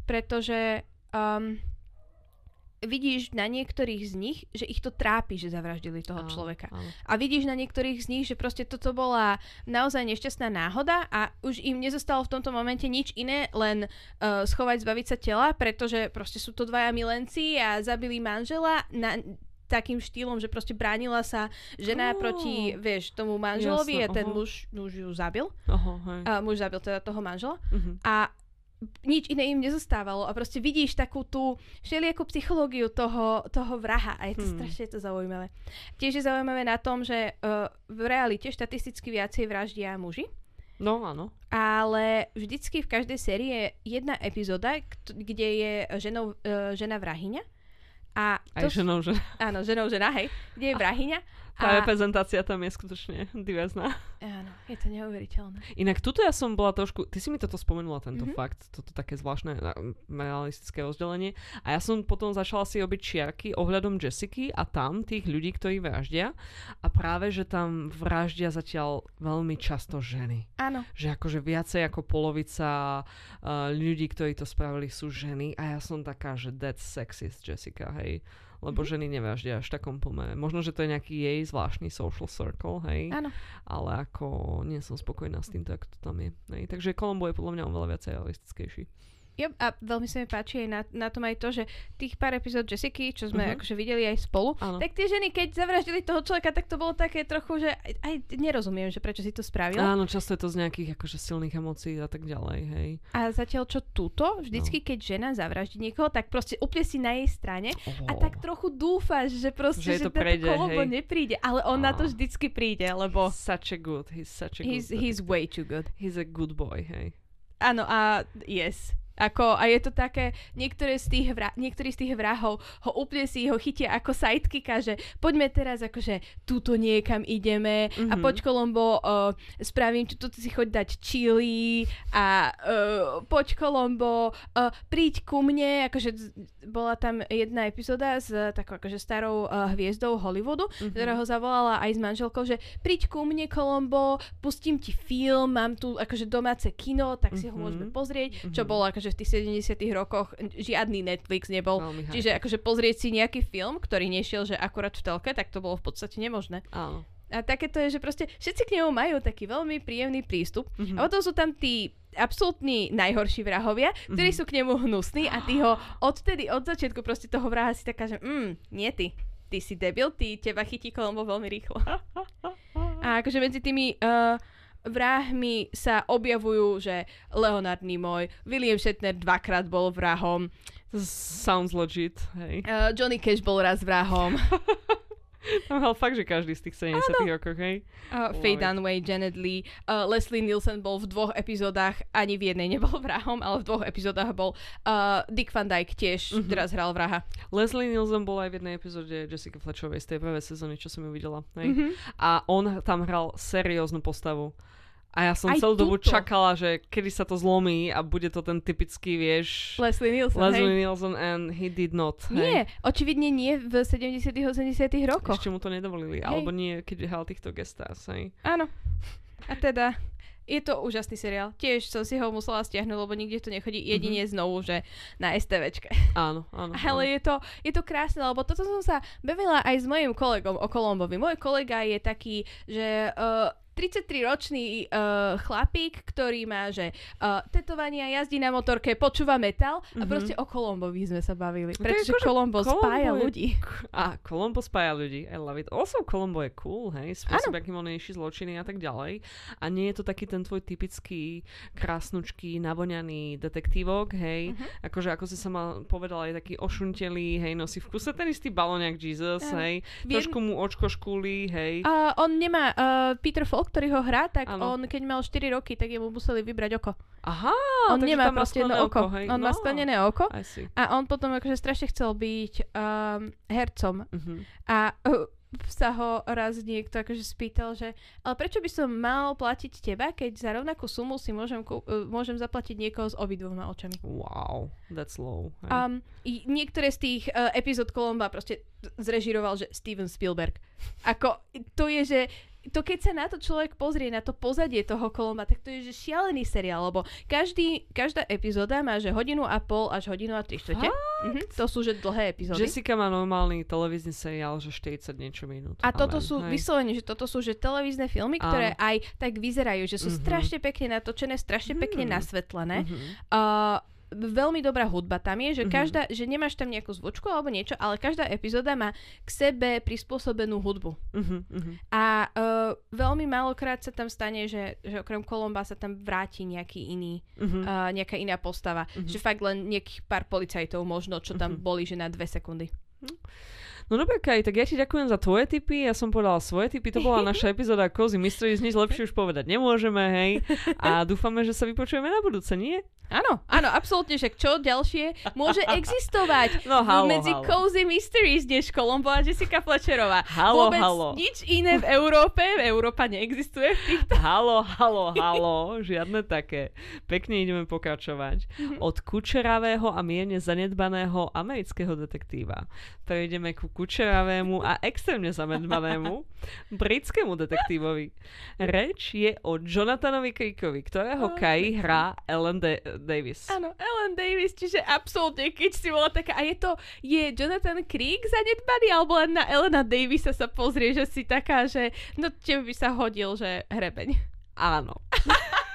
pretože um, vidíš na niektorých z nich, že ich to trápi, že zavraždili toho áno, človeka. Áno. A vidíš na niektorých z nich, že proste toto bola naozaj nešťastná náhoda a už im nezostalo v tomto momente nič iné, len uh, schovať, zbaviť sa tela, pretože proste sú to dvaja milenci a zabili manžela na, takým štýlom, že proste bránila sa žena oh. proti, vieš, tomu manželovi Jasne, a ten muž, muž ju zabil. Uh-huh, uh, muž zabil teda toho manžela. Uh-huh. A nič iné im nezostávalo a proste vidíš takú tú všelijakú psychológiu toho, toho vraha a je to hmm. strašne to zaujímavé. Tiež je zaujímavé na tom, že uh, v realite štatisticky viacej vraždia muži. No, áno. Ale vždycky v každej sérii je jedna epizóda, kde je ženou, uh, žena vrahyňa. A Aj to, ženou žena. Áno, ženou žena, hej. Kde je vrahyňa tá a... reprezentácia tam je skutočne diverzná. Áno, je to neuveriteľné. Inak tuto ja som bola trošku, ty si mi toto spomenula, tento mm-hmm. fakt, toto také zvláštne realistické rozdelenie. A ja som potom začala si robiť čiarky ohľadom Jessiky a tam tých ľudí, ktorí vraždia. A práve, že tam vraždia zatiaľ veľmi často ženy. Áno. Že akože viacej ako polovica uh, ľudí, ktorí to spravili, sú ženy. A ja som taká, že that's sexist Jessica, hej lebo ženy neváždia až takom pomere. Možno, že to je nejaký jej zvláštny social circle, hej. Áno. Ale ako nie som spokojná s týmto, ako to tam je. Hej. Takže Colombo je podľa mňa oveľa viacej realistickejší. Yep, a veľmi sa mi páči aj na, na tom aj to, že tých pár epizód Jessica, čo sme Mhm. akože videli aj spolu, Áno. tak tie ženy, keď zavraždili toho človeka, tak to bolo také trochu, že aj, aj nerozumiem, že prečo si to spravila. Áno, často je to z nejakých akože silných emócií a tak ďalej, hej. A zatiaľ čo túto, No. vždycky keď žena zavraždí niekoho, tak proste úplne si na jej strane a Oh. tak trochu dúfaš, že proste, Že že, to prejde, kolombo hej. nepríde, ale on na to vždycky príde, lebo Such a good, he's such a he's, good he's detective. way too good. He's a good boy, hej. Áno, a yes. Ako, a je to také, niektoré z tých vra- niektorí z tých vrahov ho úplne si ho chytia ako sidekicka, že poďme teraz akože túto niekam ideme a Mhm. poď Kolombo, uh, spravím, tu si choď dať chili a uh, poď Kolombo, uh, príď ku mne, akože bola tam jedna epizóda s takou akože starou uh, hviezdou Hollywoodu, Mhm. ktorá ho zavolala aj s manželkou, že príď ku mne Kolombo, pustím ti film, mám tu akože domáce kino, tak si ho Mhm. môžeme pozrieť, čo Mhm. bolo akože v tých 70 rokoch žiadny Netflix nebol. Veľmi Čiže akože pozrieť si nejaký film, ktorý nešiel, že akurát v telke, tak to bolo v podstate nemožné. Áno. A takéto je, že proste všetci k nemu majú taký veľmi príjemný prístup. Mhm. A potom sú tam tí absolútni najhorší vrahovia, ktorí Mhm. sú k nemu hnusní a ty ho odtedy, od začiatku proste toho vraha si taká, že mm, nie ty, ty si debil, ty, teba chytí Kolombo veľmi rýchlo. A akože medzi tými uh, vrahmi sa objavujú, že Leonard Nimoy, William Shatner dvakrát bol vrahom, Sounds legit, hej. uh, Johnny Cash bol raz vrahom, Tam hral fakt, že každý z tých 70 rokov, hej. uh, Faye. Dunaway, Janet Lee, uh, Leslie Nielsen bol v dvoch epizódach, ani v jednej nebol vrahom, ale v dvoch epizódach bol. Uh, Dick Van Dyke tiež Mhm. teraz hral vraha. Leslie Nielsen bol aj v jednej epizóde Jessica Fletcherovej z tej prvej sezóny, čo som ju videla. Hej. Mhm. A on tam hral serióznu postavu. A ja som Aj celú dobu tuto. čakala, že kedy sa to zlomí a bude to ten typický, vieš, Leslie Nielsen, Leslie hej. Nielsen and he did not. Hej. Nie, očividne nie v 70 80 rokoch. Ešte mu to nedovolili. Hej. Alebo nie, keď hral týchto gestás, hej. Áno. A teda, je to úžasný seriál. Tiež som si ho musela stiahnuť, lebo nikde to nechodí. Jedine Mhm. znovu, že na STVčke. Áno, áno. Ale je to, je to krásne, lebo toto som sa bavila aj s mojim kolegom o Kolombovi. Môj kolega je taký, že... Uh, 33-ročný uh, chlapík, ktorý má, že uh, tetovania, jazdí na motorke, počúva metal a Mhm. proste o Kolombovi sme sa bavili. No Pretože akože Kolombo spája je- ľudí. A Colombo spája ľudí. I love it. Also Colombo je cool, hej. Spôsob, akým on rieši zločiny a tak ďalej. A nie je to taký ten tvoj typický krásnučký, navoňaný detektívok, hej. Mhm. Akože, ako si sama povedala, je taký ošuntelý, hej, nosí v kuse ten istý balóniak Jesus, Áno. hej. Trošku mu očko škúli, hej. A on nemá, uh, Peter Falk, ktorý ho hrá, tak Áno. on keď mal 4 roky, tak jemu museli vybrať oko. Aha, on nemá má proste jedno oko. hej. On má No. sklenené oko a on potom akože strašne chcel byť um, hercom. Mhm. A uh, sa ho raz niekto akože spýtal, že ale prečo by som mal platiť teba, keď za rovnakú sumu si môžem, kú- uh, môžem zaplatiť niekoho s obidvoma očami. Wow, that's low. Hej. Um, i niektoré z tých uh, epizód Kolomba proste zrežiroval, že Steven Spielberg. Ako, to je, že to keď sa na to človek pozrie, na to pozadie toho Kolomba, tak to je že šialený seriál, lebo každý, každá epizóda má že hodinu a pol až hodinu a tri štvrte. Mhm, to sú že dlhé epizódy. Jessica má normálny televízny seriál, že 40 niečo minút. A toto Amen, sú hej. vyslovene, že toto sú že televízne filmy, ktoré aj tak vyzerajú, že sú Mhm. strašne pekne natočené, strašne pekne Mhm. nasvetlené. Mhm. Uh, veľmi dobrá hudba tam je, že Mhm. každá, že nemáš tam nejakú zvučku alebo niečo, ale každá epizóda má k sebe prispôsobenú hudbu. Mhm, mhm. A uh, veľmi málokrát sa tam stane, že, že okrem Kolomba sa tam vráti nejaký iný, Mhm. uh, nejaká iná postava. Mhm. Že fakt len nejakých pár policajtov možno, čo tam Mhm. boli, že na dve sekundy. No dobre, Kaj, tak ja ti ďakujem za tvoje tipy, ja som povedala svoje tipy, to bola naša epizóda Cozy Mysteries, nič lepšie už povedať nemôžeme, hej. A dúfame, že sa vypočujeme na budúce, nie? Áno, áno, absolútne, že čo ďalšie môže existovať No halo, medzi halo. Cozy Mysteries než Colombo a Jessica Fletcherová. Halo, Vôbec halo. nič iné v Európe, Európa neexistuje v týchto Halo, halo, halo, žiadne také. Pekne ideme pokračovať. Mhm. Od kučeravého a mierne zanedbaného amerického detektíva prejdeme ku kučeravému a extrémne zanedbanému britskému detektívovi. Reč je o Jonathanovi Creekovi, ktorého Á, Kai hrá Ellen De- Davis. Áno, Ellen Davis, čiže absolútne, keď si bola taká, a je to, je Jonathan Creek zanedbaný, alebo len na Elena Davisa sa pozrie, že si taká, že no tebe by sa hodil, že hrebeň. Áno.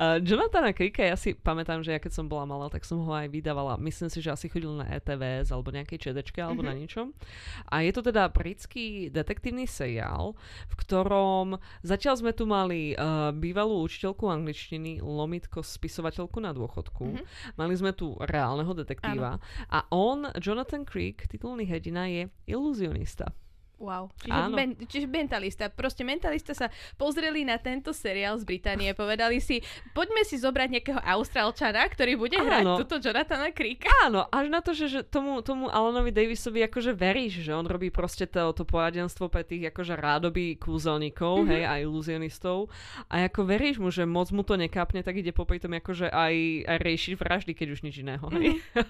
uh, Jonathana Krika, ja si pamätám, že ja keď som bola malá, tak som ho aj vydávala. Myslím si, že asi chodil na ETVS alebo nejakej čedečke alebo mm-hmm. na ničom. A je to teda britský detektívny seriál, v ktorom zatiaľ sme tu mali uh, bývalú učiteľku angličtiny, lomitko spisovateľku na dôchodku. Mm-hmm. Mali sme tu reálneho detektíva. Ano. A on, Jonathan Creek, titulný hrdina, je iluzionista. Wow. Čiže, men, čiže mentalista. Proste mentalista sa pozreli na tento seriál z Británie, povedali si, poďme si zobrať nejakého Austrálčana, ktorý bude Áno. hrať túto Jonathana Creeka. Áno, až na to, že, že tomu, tomu Alanovi Davisovi akože veríš, že on robí proste to, to poradenstvo pre tých akože rádoby kúzelníkov, mm-hmm. hej, a iluzionistov. A ako veríš mu, že moc mu to nekápne, tak ide popri tom akože aj, aj riešiť vraždy, keď už nič iného, hej. Mm-hmm.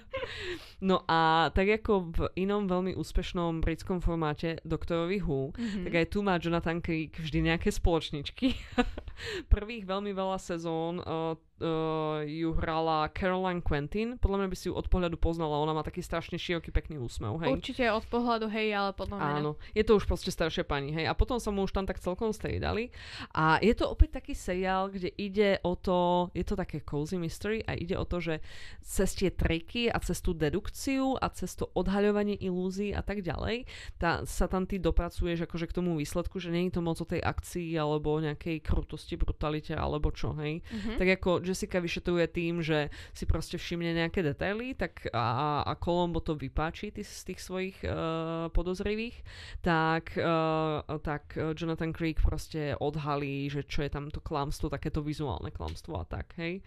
no a tak ako v inom veľmi úspešnom britskom formáte doktorovi Who, mm-hmm. tak aj tu má Jonathan Creek vždy nejaké spoločničky. Prvých veľmi veľa sezón uh, uh, ju hrala Caroline Quentin. Podľa mňa by si ju od pohľadu poznala, ona má taký strašne široký pekný úsmev, hej. Určite od pohľadu, hej, ale potom Áno, je to už proste staršia pani, hej. A potom sa mu už tam tak celkom striedali. A je to opäť taký seriál, kde ide o to, je to také cozy mystery a ide o to, že cez tie triky a cez tú dedukciu a cez to odhaľovanie ilúzií a tak ďalej, tá, sa tam ty dopracuješ akože k tomu výsledku, že je to moc o tej akcii alebo nejakej krutosti, brutalite alebo čo, hej. Mm-hmm. Tak ako Jessica vyšetruje tým, že si proste všimne nejaké detaily tak a, a Colombo to vypáči tý, z tých svojich uh, podozrivých, tak, uh, tak Jonathan Creek proste odhalí, že čo je tam to klamstvo, takéto vizuálne klamstvo a tak, hej.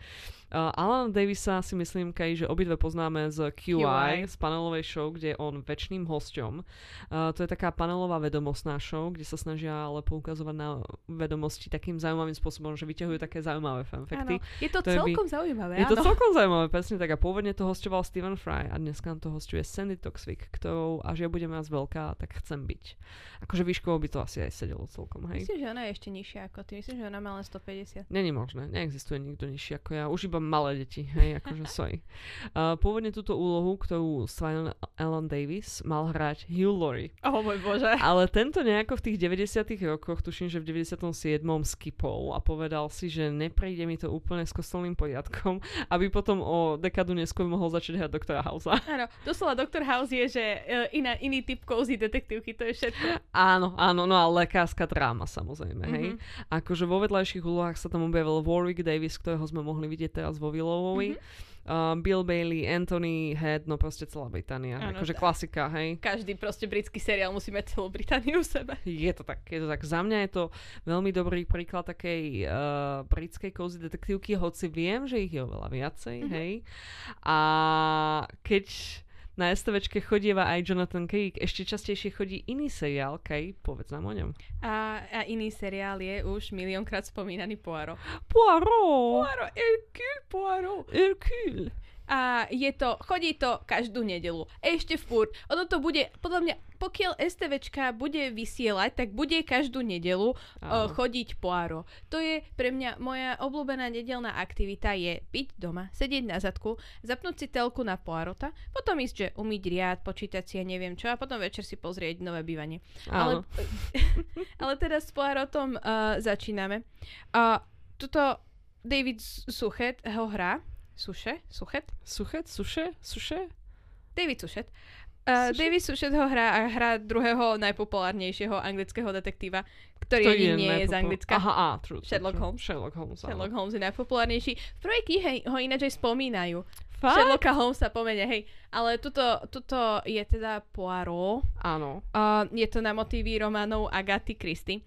Uh, Alan Davisa si myslím, Kaj, že obidve poznáme z QI, QI, z panelovej show, kde je on väčšným hosťom. Uh, to je taká panelová vedomostná show, kde sa snažia ale poukazovať na vedomosti takým zaujímavým spôsobom, že vyťahujú také zaujímavé fanfekty. Je to celkom by... zaujímavé, Je áno. to celkom zaujímavé, presne tak. A pôvodne to hostoval Stephen Fry a dneska to hostuje Sandy Toxvik, ktorou až ja budem mať veľká, tak chcem byť. Akože výškovo by to asi aj sedelo celkom, hej. Myslím, že ona je ešte nižšia ako ty. Myslím, že ona má len 150. Není možné, neexistuje nikto nižší ako ja. Už iba malé deti, hej, akože sorry. Uh, pôvodne túto úlohu, ktorú Svan Alan Davis mal hrať Hugh Laurie. Oh môj bože. Ale tento nejako v tých 90 rokoch, tuším, že v 97. skipol a povedal si, že neprejde mi to úplne s kostolným poriadkom, aby potom o dekadu neskôr mohol začať hrať doktora Housea. Áno, doslova doktor House je, že uh, iná, iný typ kozy detektívky, to je všetko. Áno, áno, no a lekárska dráma samozrejme, hej. Mm-hmm. Akože vo vedľajších úlohách sa tam objavil Warwick Davis, ktorého sme mohli vidieť teraz vo Willowovi. Mm-hmm uh, Bill Bailey, Anthony Head, no proste celá Británia. Ano, akože klasika, hej. Každý proste britský seriál musí mať celú Britániu v sebe. Je to tak, je to tak. Za mňa je to veľmi dobrý príklad takej uh, britskej kozy detektívky, hoci viem, že ich je oveľa viacej, mm-hmm. hej. A keď na STVčke chodieva aj Jonathan Creek. Ešte častejšie chodí iný seriál, Kaj, povedz nám o ňom. A, a iný seriál je už miliónkrát spomínaný Poirot. Poirot! Poirot, Hercule Poirot. Hercule. A je to, chodí to každú nedelu. Ešte furt. Ono to bude, podľa mňa, pokiaľ STVčka bude vysielať, tak bude každú nedelu uh, chodiť poaro. To je pre mňa moja obľúbená nedelná aktivita je byť doma, sedieť na zadku, zapnúť si telku na poarota, potom ísť, že umyť riad, počítať si a neviem čo a potom večer si pozrieť nové bývanie. Ale, ale teda s poarotom uh, začíname. Uh, tuto David Suchet ho hrá Suše? Suchet? Suchet? Suše? Suše? David Suchet. Uh, David Suchet ho hrá a hrá druhého najpopulárnejšieho anglického detektíva, ktorý to je nie je z Anglicka. Aha, á, true, Sherlock true, Holmes. Sherlock Holmes, Sherlock Holmes je najpopulárnejší. V prvej knihe ho ináč aj spomínajú. Fakt? Sherlocka Holmesa pomene, hej. Ale tuto, tuto je teda Poirot. Áno. Uh, je to na motívy románov Agaty Christie.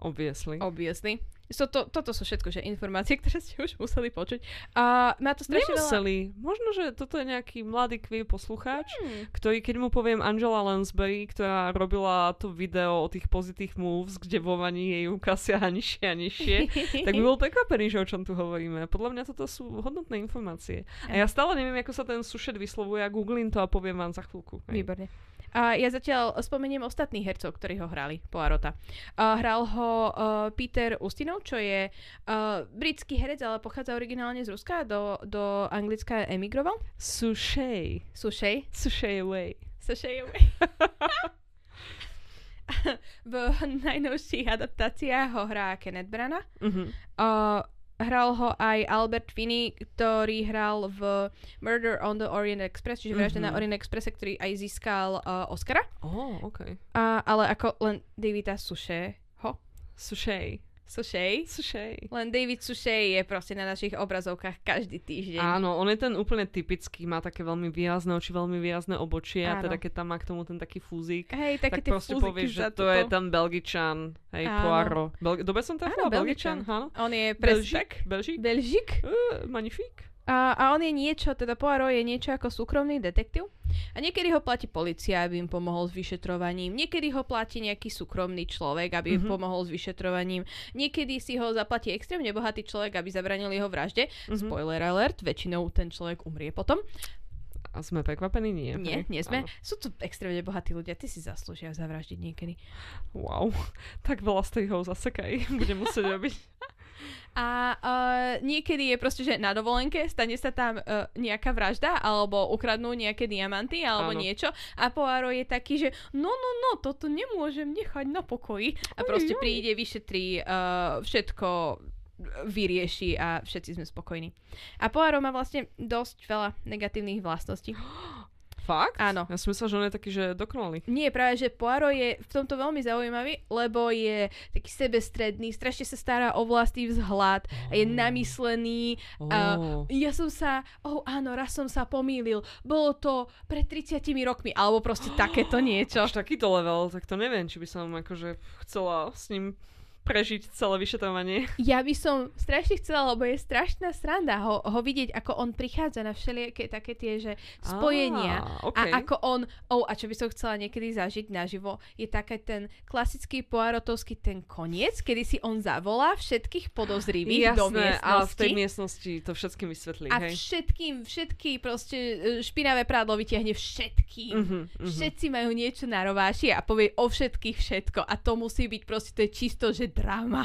Obviously. Obviously. So to, toto sú všetko, že informácie, ktoré ste už museli počuť. A má to strašne Nemuseli. Veľa... Možno, že toto je nejaký mladý queer poslucháč, hmm. ktorý, keď mu poviem Angela Lansbury, ktorá robila to video o tých pozitív moves, kde vo vani jej ruka siaha nižšie a nižšie, tak by bol prekvapený, že o čom tu hovoríme. Podľa mňa toto sú hodnotné informácie. A ja stále neviem, ako sa ten sušet vyslovuje. Ja googlím to a poviem vám za chvíľku. Výborne. A ja zatiaľ spomeniem ostatných hercov, ktorí ho hrali, Poirota. Uh, hral ho uh, Peter Ustinov, čo je uh, britský herec, ale pochádza originálne z Ruska, do, do Anglicka emigroval. Sushey. Sushey. Sushey away. Sushey away. v najnovších adaptáciách ho hrá Kenneth Branagh. Mhm. Uh, hral ho aj Albert Finney, ktorý hral v Murder on the Orient Express, čiže vražda Mhm. na Orient Expresse, ktorý aj získal uh, Oscara. Oh, ok. A, ale ako len Davida Suše. Ho? Sushey. Sušej. Sushey. Len David Sušej je proste na našich obrazovkách každý týždeň. Áno, on je ten úplne typický, má také veľmi výrazné oči, veľmi výrazné obočie a Áno. teda keď tam má k tomu ten taký fúzik, Hej, také tak proste povieš, že to je ten Belgičan, hej, Áno. Poirot. Bel- Dobre som to Áno? Belgičan, áno. On je presne tak. Belžik, Belžik. Belžik. Uh, magnifik. A, a on je niečo, teda Poirot je niečo ako súkromný detektív. A niekedy ho platí policia, aby im pomohol s vyšetrovaním. Niekedy ho platí nejaký súkromný človek, aby im Mhm. pomohol s vyšetrovaním. Niekedy si ho zaplatí extrémne bohatý človek, aby zabranil jeho vražde. Mhm. Spoiler alert, väčšinou ten človek umrie potom. A sme prekvapení? Nie. Nie, nie sme. Áno. Sú to extrémne bohatí ľudia, ty si zaslúžia zavraždiť niekedy. Wow. Tak veľa strihov zasekaj. Budem musieť robiť. A uh, niekedy je proste, že na dovolenke stane sa tam uh, nejaká vražda, alebo ukradnú nejaké diamanty, alebo Áno. niečo. A Poirot je taký, že no, no, no, toto nemôžem nechať na pokoji. A Oj, proste oj. príde, vyšetrí, uh, všetko vyrieši a všetci sme spokojní. A Poirot má vlastne dosť veľa negatívnych vlastností. Fakt? Áno. Ja som myslel, že on je taký, že dokonalý. Nie, práve, že Poirot je v tomto veľmi zaujímavý, lebo je taký sebestredný, strašne sa stará o vlastný vzhľad, a je Oh. namyslený, Oh. A ja som sa, oh áno, raz som sa pomýlil, bolo to pred 30 rokmi, alebo proste takéto niečo. Až takýto level, tak to neviem, či by som akože chcela s ním prežiť celé vyšetrovanie. Ja by som strašne chcela, lebo je strašná sranda ho, ho vidieť, ako on prichádza na všelijaké také tie, že spojenia. Á, A okay. ako on, oh, a čo by som chcela niekedy zažiť naživo, je taký ten klasický Poirotovský ten koniec, kedy si on zavolá všetkých podozrivých do Jasné, miestnosti. a v tej miestnosti to všetkým vysvetlí, a hej? všetkým, všetky proste e, špinavé prádlo vytiahne všetkým. Mhm, mhm. Všetci majú niečo na rováši a povie o všetkých všetko. A to musí byť proste, to je čisto, že drama.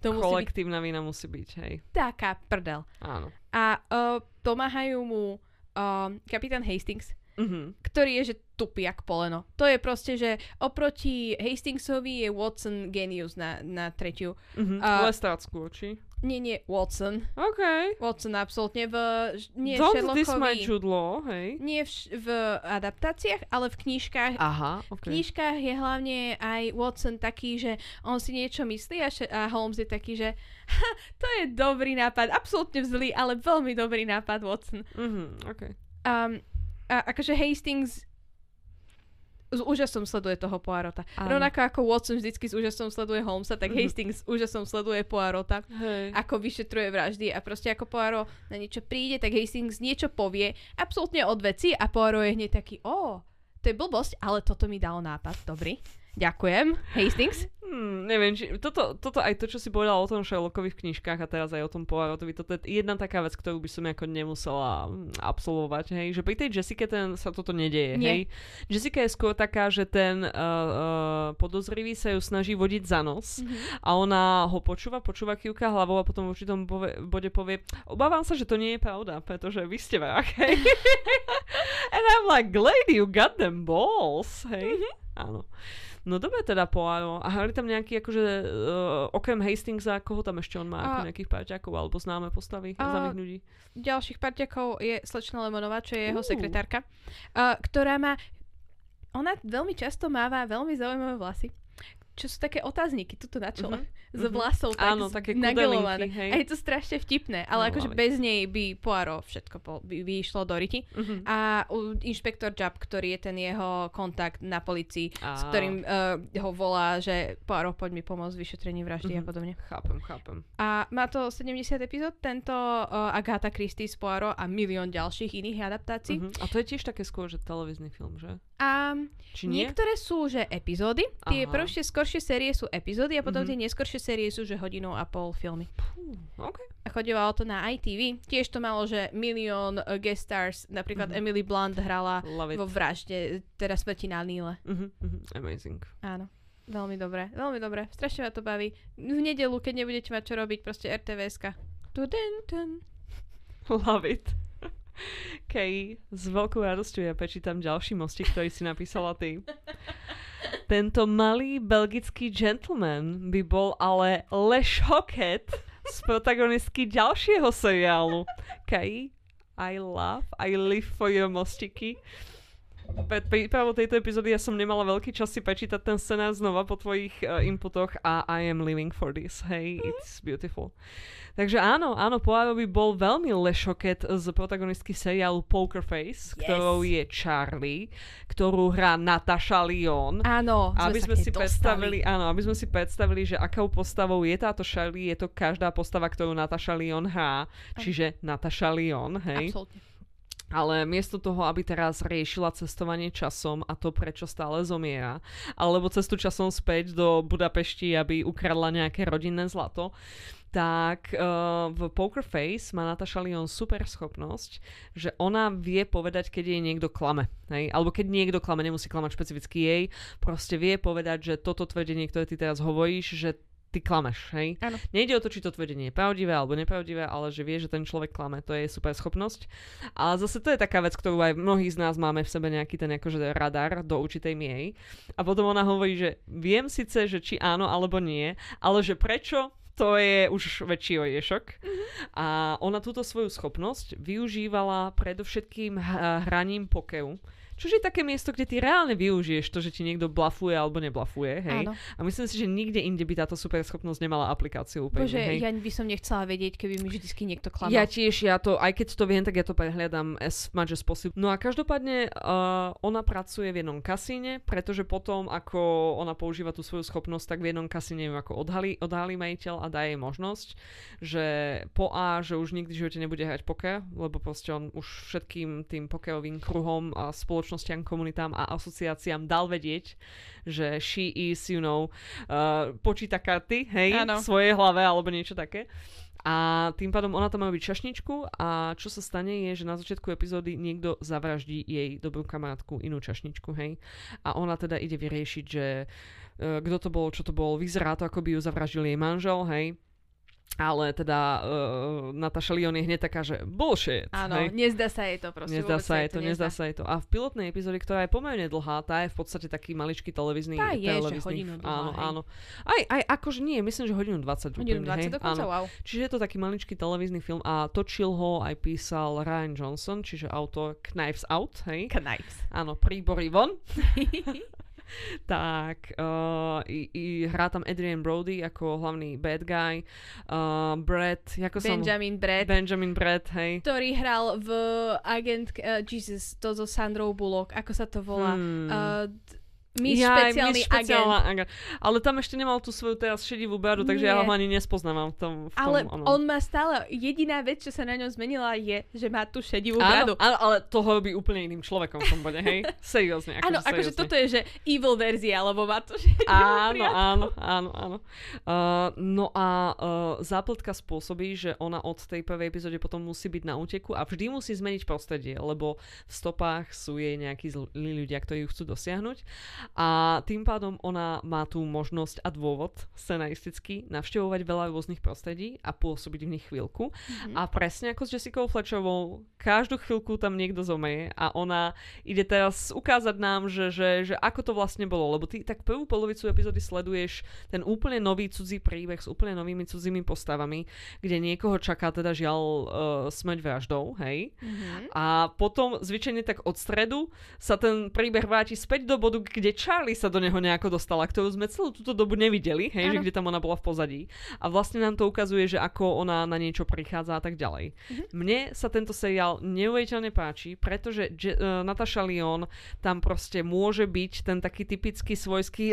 To musí byť Kolektívna vina musí byť, hej. taká prdel. Áno. A uh, pomáhajú mu uh, kapitán Hastings, Mhm. ktorý je, že tupý jak poleno. To je proste, že oproti Hastingsovi je Watson genius na, na tretiu. Mhm. A- Lestrácku oči. Nie, nie, Watson. OK. Watson absolútne v... Nie Don't Sherlockovi. this my Jude Law, hej. Nie v, v adaptáciách, ale v knížkach Aha, V OK. knižkách je hlavne aj Watson taký, že on si niečo myslí a, še- a Holmes je taký, že ha, to je dobrý nápad, absolútne zlý, ale veľmi dobrý nápad, Watson. Mhm, OK. Um, a akože Hastings s úžasom sleduje toho Poirota. Áno. Rovnako ako Watson vždycky s úžasom sleduje Holmesa, tak Mhm. Hastings s úžasom sleduje Poirota Hej. ako vyšetruje vraždy a proste ako Poirot na niečo príde, tak Hastings niečo povie absolútne od veci a Poirot je hneď taký, o, to je blbosť, ale toto mi dalo nápad, dobrý. Ďakujem, Hastings. Hmm, neviem, či, toto, toto aj to, čo si povedal o tom Sherlockovi v knižkách a teraz aj o tom Poirotovi, toto je jedna taká vec, ktorú by som ako nemusela mm, absolvovať, hej, že pri tej Jessica ten sa toto nedieje, Nie. hej. Jessica je skôr taká, že ten uh, uh, podozrivý sa ju snaží vodiť za nos Mhm. a ona ho počúva, počúva kývka hlavou a potom v určitom bove, bode povie, obávam sa, že to nie je pravda, pretože vy ste vrah, hej. And I'm like, lady, you got them balls, hej. Áno. No dobre teda Poirot. A hrali tam nejaký akože, uh, okrem Hastingsa, koho tam ešte on má, ako A- nejakých parťákov alebo známe postavy, A- známych ľudí? Ďalších parťakov je slečna Lemonová, čo je jeho Ú. sekretárka, uh, ktorá má, ona veľmi často máva veľmi zaujímavé vlasy, čo sú také otázniky tuto na čele. Mhm, Z mhm. vlasov tak Áno, také nagelované. hej. A je to strašne vtipné, ale No, akože ale- bez nej by Poirot všetko po, by, by išlo do riti. Mhm. A inšpektor Jubb, ktorý je ten jeho kontakt na policii, s Á. ktorým uh, ho volá, že Poirot, poď mi pomôcť v vyšetrení vraždy a Mhm. podobne. Chápem, chápem. A má to 70 epizód, tento uh, Agatha Christie z Poirot a milión ďalších iných adaptácií. Mhm. A to je tiež také skôr, že televízny film, že? A Či nie? niektoré sú, že epizódy. Tie Aha. prvšie, skoršie série sú epizódy a potom Mhm. tie neskoršie série sú, že hodinu a pol filmy. Fú, OK. A chodívalo to na ITV. Tiež to malo, že milión uh, guest stars. Napríklad Mhm. Emily Blunt hrala vo vražde, teda smrti na Níle. Mhm, mhm, Amazing. Áno. Veľmi dobre, veľmi dobre. Strašne ma to baví. V nedelu, keď nebudete mať čo robiť, proste RTVSka. Love it. Kej, s veľkou radosťou ja prečítam ďalší mostík, ktorý si napísala ty. Tento malý belgický gentleman by bol ale Leš Hocket z protagonistky ďalšieho seriálu. Kej, I love, I live for your mostiky. Pred prípravou tejto epizódy ja som nemala veľký čas si prečítať ten scenár znova po tvojich uh, inputoch a I am living for this. Hey, it's beautiful. Takže áno, áno, Poirot by bol veľmi lešoket z protagonistky seriálu Poker Face, Yes. ktorou je Charlie, ktorú hrá Natasha Lyon. Áno, aby sme nej si predstavili, áno, aby sme si predstavili, že akou postavou je táto Charlie, je to každá postava, ktorú Natasha Lyon hrá, čiže Natasha Lyon, hej. Absolútne. Ale miesto toho, aby teraz riešila cestovanie časom a to, prečo stále zomiera, alebo cestu časom späť do Budapešti, aby ukradla nejaké rodinné zlato, tak uh, v Poker Face má Natasha Lyon super schopnosť, že ona vie povedať, keď jej niekto klame. Hej? Alebo keď niekto klame, nemusí klamať špecificky jej, proste vie povedať, že toto tvrdenie, ktoré ty teraz hovoríš, že ty klameš, hej? Áno. Nejde o to, či to tvrdenie je pravdivé alebo nepravdivé, ale že vie, že ten človek klame, to je super schopnosť. Ale zase to je taká vec, ktorú aj mnohí z nás máme v sebe nejaký ten akože radar do určitej miery. A potom ona hovorí, že viem síce, že či áno alebo nie, ale že prečo, to je už väčší oriešok. A ona túto svoju schopnosť využívala predovšetkým hraním pokeru. Čo je také miesto, kde ty reálne využiješ to, že ti niekto blafuje alebo neblafuje, hej? Áno. A myslím si, že nikde inde by táto super schopnosť nemala aplikáciu úplne, Bože, hej? ja by som nechcela vedieť, keby mi vždycky niekto klamal. Ja tiež, ja to, aj keď to viem, tak ja to prehliadam as much as possible. No a každopádne uh, ona pracuje v jednom kasíne, pretože potom, ako ona používa tú svoju schopnosť, tak v jednom kasíne ju ako odhalí, odhalí majiteľ a dá jej možnosť, že po A, že už nikdy v živote nebude hrať poker, lebo proste on už všetkým tým pokerovým kruhom a spoločnostiam, komunitám a asociáciám dal vedieť, že she is, you know, uh, počíta karty, hej, Áno. v svojej hlave alebo niečo také. A tým pádom ona tam má byť čašničku a čo sa stane je, že na začiatku epizódy niekto zavraždí jej dobrú kamarátku, inú čašničku, hej. A ona teda ide vyriešiť, že uh, kto to bol, čo to bol, vyzerá to, ako by ju zavraždil jej manžel, hej. Ale teda uh, Natasha Lyon je hneď taká, že bullshit. Áno, hej. nezdá sa jej to proste. Nezdá sa jej to, nezdá. nezdá sa jej to. A v pilotnej epizóde, ktorá je pomerne dlhá, tá je v podstate taký maličký televízny. Tá je, že televízny hodinu dlhá, Áno, hej. áno. Aj, aj akože nie, myslím, že hodinu 20. Hodinu úplne, hej? 20 dokonca, Áno. wow. Čiže je to taký maličký televízny film a točil ho aj písal Ryan Johnson, čiže autor Knives Out, hej? Knives. Áno, príbory von. tak uh, i, i hrá tam Adrian Brody ako hlavný bad guy. Uh, Brett, ako Benjamin Brett. Benjamin Brett, hej. ktorý hral v agent, uh, Jesus, to so Sandrou Bullock, ako sa to volá? Hmm. Uh, Miss Jaj, špeciálny agent. špeciálna agent. Ale tam ešte nemal tú svoju teraz šedivú bradu, takže ja Nie. ho ani nespoznávam v tom. V tom Ale onom. on má stále, jediná vec, čo sa na ňom zmenila je, že má tú šedivú Áno, bradu. áno, ale to ho robí úplne iným človekom v tom bode, hej? Seriózne, akože Áno, akože toto je, že evil verzia, lebo má to šedivú Áno, áno, áno, áno. Uh, no a uh, zápletka spôsobí, že ona od tej prvej epizóde potom musí byť na úteku a vždy musí zmeniť prostredie, lebo v stopách sú jej nejakí zlí ľudia, ktorí ju chcú dosiahnuť. A tým pádom ona má tú možnosť a dôvod scenaristicky navštevovať veľa rôznych prostredí a pôsobiť v nich chvíľku. Mhm. A presne ako s Jessicou Fletcherovou, každú chvíľku tam niekto zomrie a ona ide teraz ukázať nám, že, že, že ako to vlastne bolo. Lebo ty tak prvú polovicu epizódy sleduješ ten úplne nový cudzí príbeh s úplne novými cudzími postavami, kde niekoho čaká teda žiaľ uh, smrť vraždou, hej. Mhm. A potom zvyčajne tak od stredu sa ten príbeh vráti späť do bodu, kde Charlie sa do neho nejako dostala, ktorú sme celú túto dobu nevideli, hej, že kde tam ona bola v pozadí. A vlastne nám to ukazuje, že ako ona na niečo prichádza a tak ďalej. Mhm. Mne sa tento seriál neuveriteľne páči, pretože Je- uh, Natasha Lyon tam proste môže byť ten taký typický svojský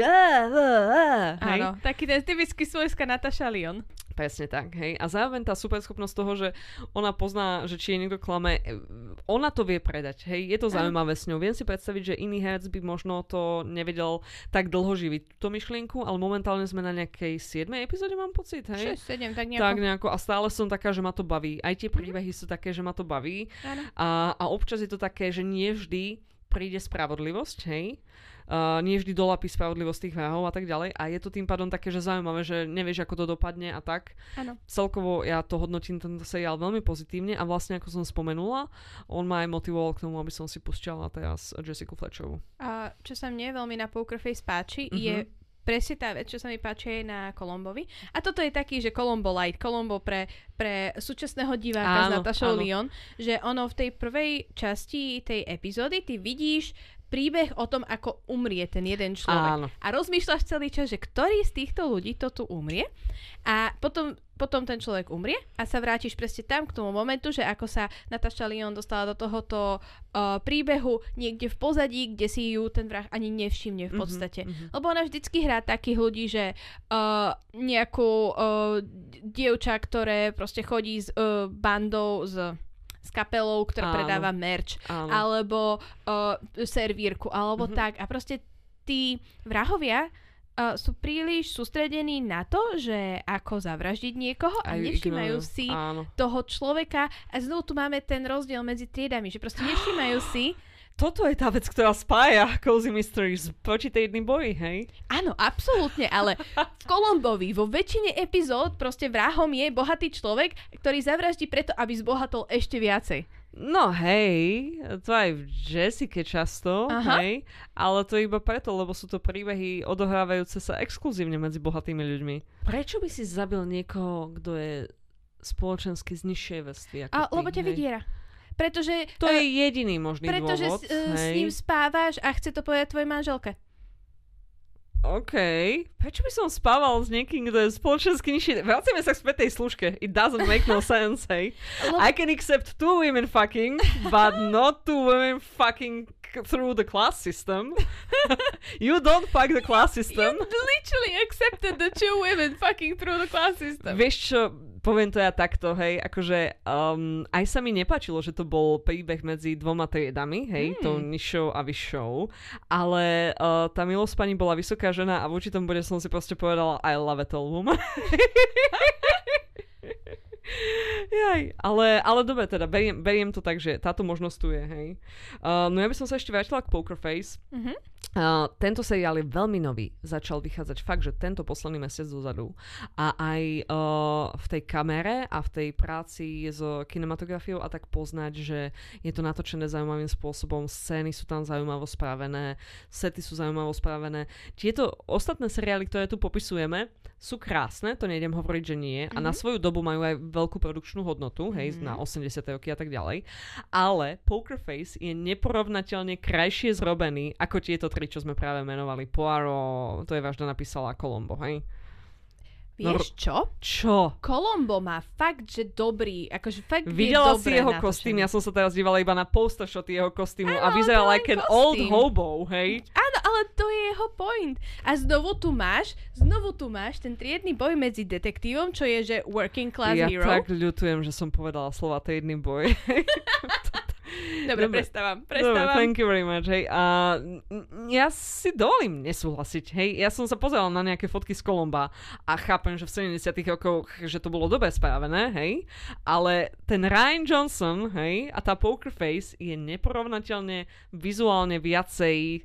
hej? Áno, taký ten typický svojská Natasha Lyon. Presne tak, hej. A zároveň tá superschopnosť toho, že ona pozná, že či je niekto klame, e, ona to vie predať, hej. Je to zaujímavé s ňou. Viem si predstaviť, že iný herec by možno to nevedel tak dlho živiť túto myšlienku, ale momentálne sme na nejakej 7. epizóde, mám pocit, hej. 6, 7, tak nejako. Tak nejako a stále som taká, že ma to baví. Aj tie príbehy sú také, že ma to baví. Áno. A, a občas je to také, že nie vždy príde spravodlivosť, hej. Uh, nie vždy dolapí spravodlivosť tých vrahov a tak ďalej. A je to tým pádom také, že zaujímavé, že nevieš, ako to dopadne a tak. Áno. Celkovo ja to hodnotím tento seriál veľmi pozitívne a vlastne ako som spomenula, on ma aj motivoval k tomu, aby som si pustila teraz Jessica Fletcherovú. A čo sa mne veľmi na Poker Face páči, Mhm. je presne tá vec, čo sa mi páči aj na Kolombovi. A toto je taký, že Kolombo Light, Kolombo pre, pre súčasného diváka s Áno, áno. Lyon, že ono v tej prvej časti tej epizódy ty vidíš príbeh o tom, ako umrie ten jeden človek. Áno. A rozmýšľaš celý čas, že ktorý z týchto ľudí to tu umrie a potom, potom ten človek umrie a sa vrátiš presne tam k tomu momentu, že ako sa Natasha Lyon dostala do tohoto uh, príbehu niekde v pozadí, kde si ju ten vrah ani nevšimne v Mhm, podstate. mhm. Lebo ona vždycky hrá takých ľudí, že uh, nejakú uh, dievča, ktoré proste chodí s uh, bandou, s, s kapelou, ktorá Áno. predáva merch, Áno. alebo uh, servírku, alebo Mhm. tak. A proste tí vrahovia uh, sú príliš sústredení na to, že ako zavraždiť niekoho a Aj nevšímajú ignorujú. si Áno. toho človeka. A znovu tu máme ten rozdiel medzi triedami, že proste nevšímajú si. Toto je tá vec, ktorá spája Cozy Mysteries proti tej jedný boji, hej? Áno, absolútne, ale v Kolombovi vo väčšine epizód proste vrahom je bohatý človek, ktorý zavraždí preto, aby zbohatol ešte viacej. No hej, to aj v Jessica často, Aha. hej, ale to iba preto, lebo sú to príbehy odohrávajúce sa exkluzívne medzi bohatými ľuďmi. Prečo by si zabil niekoho, kto je spoločensky z nižšej vrstvy ako A, ty, lebo ťa vydiera. Pretože, To eh, je jediný možný pretože dôvod, s, eh, s ním spávaš a chce to povedať tvojej manželke. OK. Prečo by som spával s niekým, kto je spoločensky nižší? Vracíme sa k späť tej služke. It doesn't make no sense, hej. Lebo, I can accept two women fucking, but not two women fucking through the class system. you don't fuck the class you system. literally accepted the two women fucking through the class system. Vieš čo, poviem to ja takto, hej, akože um, aj sa mi nepáčilo, že to bol príbeh medzi dvoma triedami, hej, Hmm. tou nižšou a vyššou, ale uh, tá milosť pani bola vysoká žena a v určitom bode som si proste povedala I love a tall woman. Jaj, ale, ale dobre, teda beriem, beriem to tak, že táto možnosť tu je, hej. Uh, no ja by som sa ešte vrátila k Poker Face. Mhm. Uh, tento seriál je veľmi nový. Začal vychádzať fakt, že tento posledný mesiac dozadu. A aj uh, v tej kamere a v tej práci s kinematografiou a tak poznať, že je to natočené zaujímavým spôsobom, scény sú tam zaujímavo spravené, sety sú zaujímavo spravené. Tieto ostatné seriály, ktoré tu popisujeme, sú krásne, to nejdem hovoriť, že nie. A na Mhm. svoju dobu majú aj veľkú produkčnú hodnotu, hej, Mhm. na 80. roky a tak ďalej. Ale Poker Face je neporovnateľne krajšie zrobený ako tieto tri, čo sme práve menovali. Poirot, to je vážne napísala Colombo, hej? No, Vieš čo? Čo? Colombo má fakt, že dobrý, akože fakt Videla si jeho kostým, ja som sa teraz dívala iba na poster shoty jeho kostýmu a Áno, vyzeral like an kostým. old hobo, hej? Áno, ale to je jeho point. A znovu tu máš, znovu tu máš ten triedny boj medzi detektívom, čo je, že working class ja hero. tak ľutujem, že som povedala slova triedny boj. Dobre, Dobre. prestávam, Dobre, prestávam. thank you very much, hej. A ja si dovolím nesúhlasiť, hej. Ja som sa pozerala na nejaké fotky z Kolomba a chápem, že v 70 rokoch, že to bolo dobre spravené, hej. Ale ten Ryan Johnson, hej, a tá Poker Face je neporovnateľne vizuálne viacej...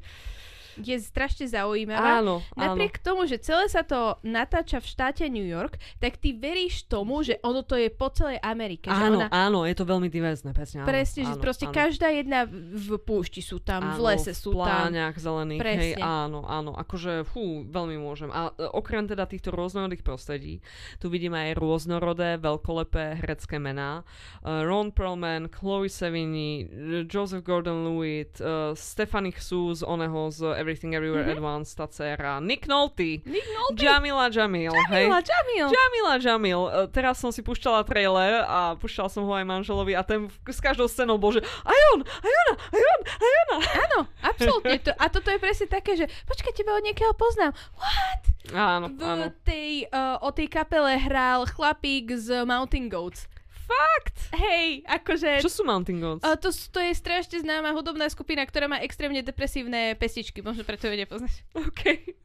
Je strašne zaujímavá. Áno, áno. Napriek tomu, že celé sa to natáča v štáte New York, tak ty veríš tomu, že ono to je po celej Amerike. že Áno, ona, áno, je to veľmi diverzné, presne. Áno, presne, že áno, proste áno. každá jedna v púšti sú tam, v lese sú v tam. pláňach zelených, Presne. hej, áno, áno, akože, fú, veľmi môžem. A e, okrem teda týchto rôznorodých prostredí, tu vidíme aj rôznorodé, veľkolepé herecké mená. Uh, Ron Perlman, Chloe Sevigny, Joseph Gordon-Levitt, uh, Stephanie Hsu z oného z Everything Everywhere Mhm. at Once, tá dcera. Nick Nolte. Nick Nolte. Jamila Jamil, hej. Jamila, Jamil. Jamila Jamil. E, Teraz som si pušťala trailer a pušťal som ho aj manželovi a ten s každou scénou bol, že aj on, aj ona, aj on, aj ona. Áno, absolútne. To, a toto je presne také, že počkaj, teba od niekoho poznám. What? Áno, V áno. tej, uh, o tej kapele hral chlapík z Mountain Goats. Fakt? Hej, akože... Čo sú Mountain Goats? Uh, to, to je strašne známa hudobná skupina, ktorá má extrémne depresívne pestičky. Možno preto ju nepoznáš. OK.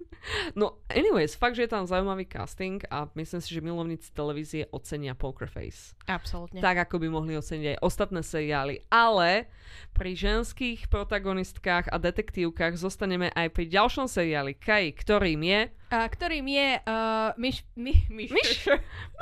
No, anyways, fakt, že je tam zaujímavý casting a myslím si, že milovníci televízie ocenia Poker Face. Absolútne. Tak, ako by mohli oceniť aj ostatné seriály. Ale pri ženských protagonistkách a detektívkach zostaneme aj pri ďalšom seriáli Kai, ktorým je... Ktorým je uh, Mish, mi, Mish, Myš.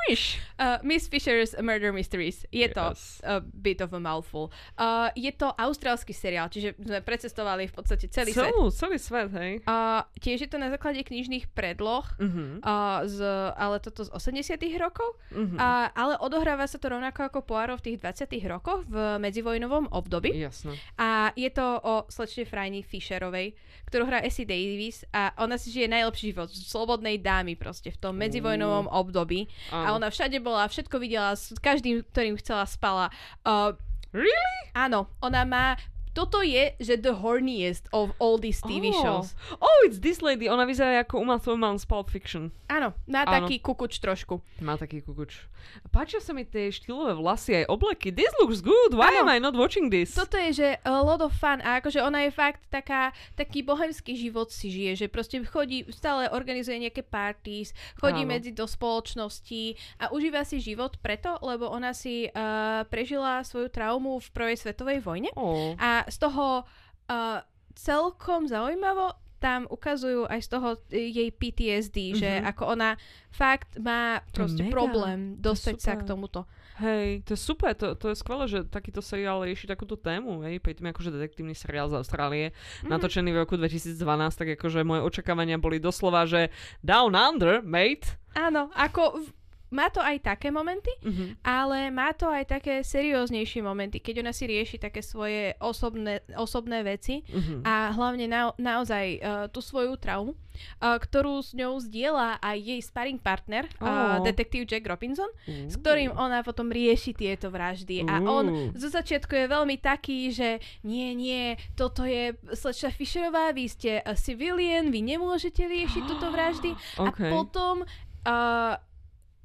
Myš. Uh, Miss Fisher's Murder Mysteries. Je to Yes. a bit of a mouthful. Uh, je to austrálsky seriál, čiže sme precestovali v podstate celý svet. Celý svet, hej. Uh, tiež je to na základe knižných predloh, Mhm. uh, z, ale toto z 80 rokov, Mhm. a, ale odohráva sa to rovnako ako Poirot v tých 20 rokoch v medzivojnovom období. Jasné. A je to o slečne Frajny Fisherovej, ktorú hrá Essie Davis a ona si žije najlepší život slobodnej dámy proste v tom medzivojnovom období. A Áno. ona všade bola, všetko videla, s každým, ktorým chcela spala. Uh, Really? áno, ona má toto je, že the horniest of all these TV Oh. shows. Oh, it's this lady. Ona vyzerá ako Uma Thurman z Pulp Fiction. Áno, má Áno. taký kukuč trošku. Má taký kukuč. Páčia sa mi tie štýlové vlasy aj obleky. This looks good. Why Áno. am I not watching this? Toto je, že a lot of fun a akože ona je fakt taká, taký bohemský život si žije, že proste chodí, stále organizuje nejaké parties, chodí Áno. medzi do spoločností a užíva si život preto, lebo ona si uh, prežila svoju traumu v prvej svetovej vojne Oh. a z toho uh, celkom zaujímavo tam ukazujú aj z toho e, jej PTSD, že Mhm. ako ona fakt má proste mega. problém dostať sa k tomuto. Hej, to je super, to, to je skvelé, že takýto seriál rieši takúto tému, hej, pri tým akože detektívny seriál z Austrálie, Mhm. natočený v roku 2012, tak akože moje očakávania boli doslova, že down under, mate. Áno, ako v- má to aj také momenty, Mhm. ale má to aj také serióznejšie momenty, keď ona si rieši také svoje osobné, osobné veci Mhm. a hlavne na, naozaj uh, tú svoju traumu, uh, ktorú s ňou zdieľa aj jej sparring partner, uh, Ó. detektív Jack Robinson, s ktorým ona potom rieši tieto vraždy. A on zo začiatku je veľmi taký, že nie, nie, toto je slečna Fisherová, vy ste a civilian, vy nemôžete riešiť túto vraždy. A OK. potom... Uh,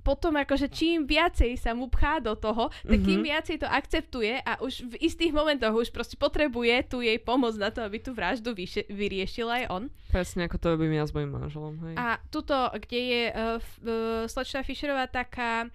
potom akože čím viacej sa mu pchá do toho, tak tým Mhm. viacej to akceptuje a už v istých momentoch už proste potrebuje tu jej pomoc na to, aby tú vraždu vyše- vyriešil aj on. Presne ako to robím ja s mojim manželom, hej. A tuto, kde je uh, uh, slečna Fischerová taká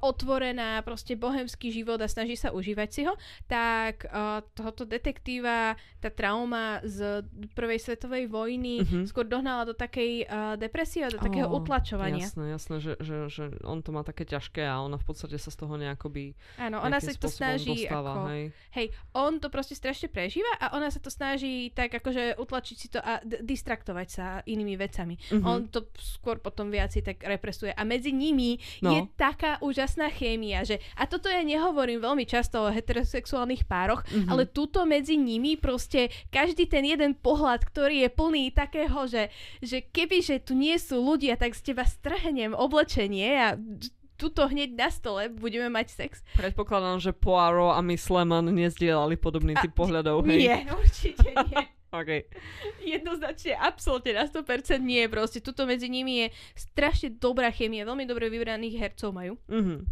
otvorená, proste bohemský život a snaží sa užívať si ho, tak uh, tohoto detektíva, tá trauma z prvej svetovej vojny Mhm. skôr dohnala do takej uh, depresie a do takého Ó, utlačovania. Jasné, jasné, že, že, že on to má také ťažké a ona v podstate sa z toho nejakoby Áno, ona sa to snaží dostáva, ako... hej. Hej, on to proste strašne prežíva a ona sa to snaží tak akože utlačiť si to a d- distraktovať sa inými vecami. Mhm. On to skôr potom viac si tak represuje. A medzi nimi No. je taká úžasná chémia, že a toto ja nehovorím veľmi často o heterosexuálnych pároch, Mhm. ale tuto medzi nimi proste každý ten jeden pohľad, ktorý je plný takého, že, že keby, že tu nie sú ľudia, tak z teba strhnem oblečenie a tuto hneď na stole budeme mať sex. Predpokladám, že Poirot a Miss Lemon nezdielali podobný A- typ pohľadov, hej. Nie, určite nie. OK. Jednoznačne, absolútne na 100% nie. Proste tuto medzi nimi je strašne dobrá chémia, veľmi dobre vybraných hercov majú. Mhm.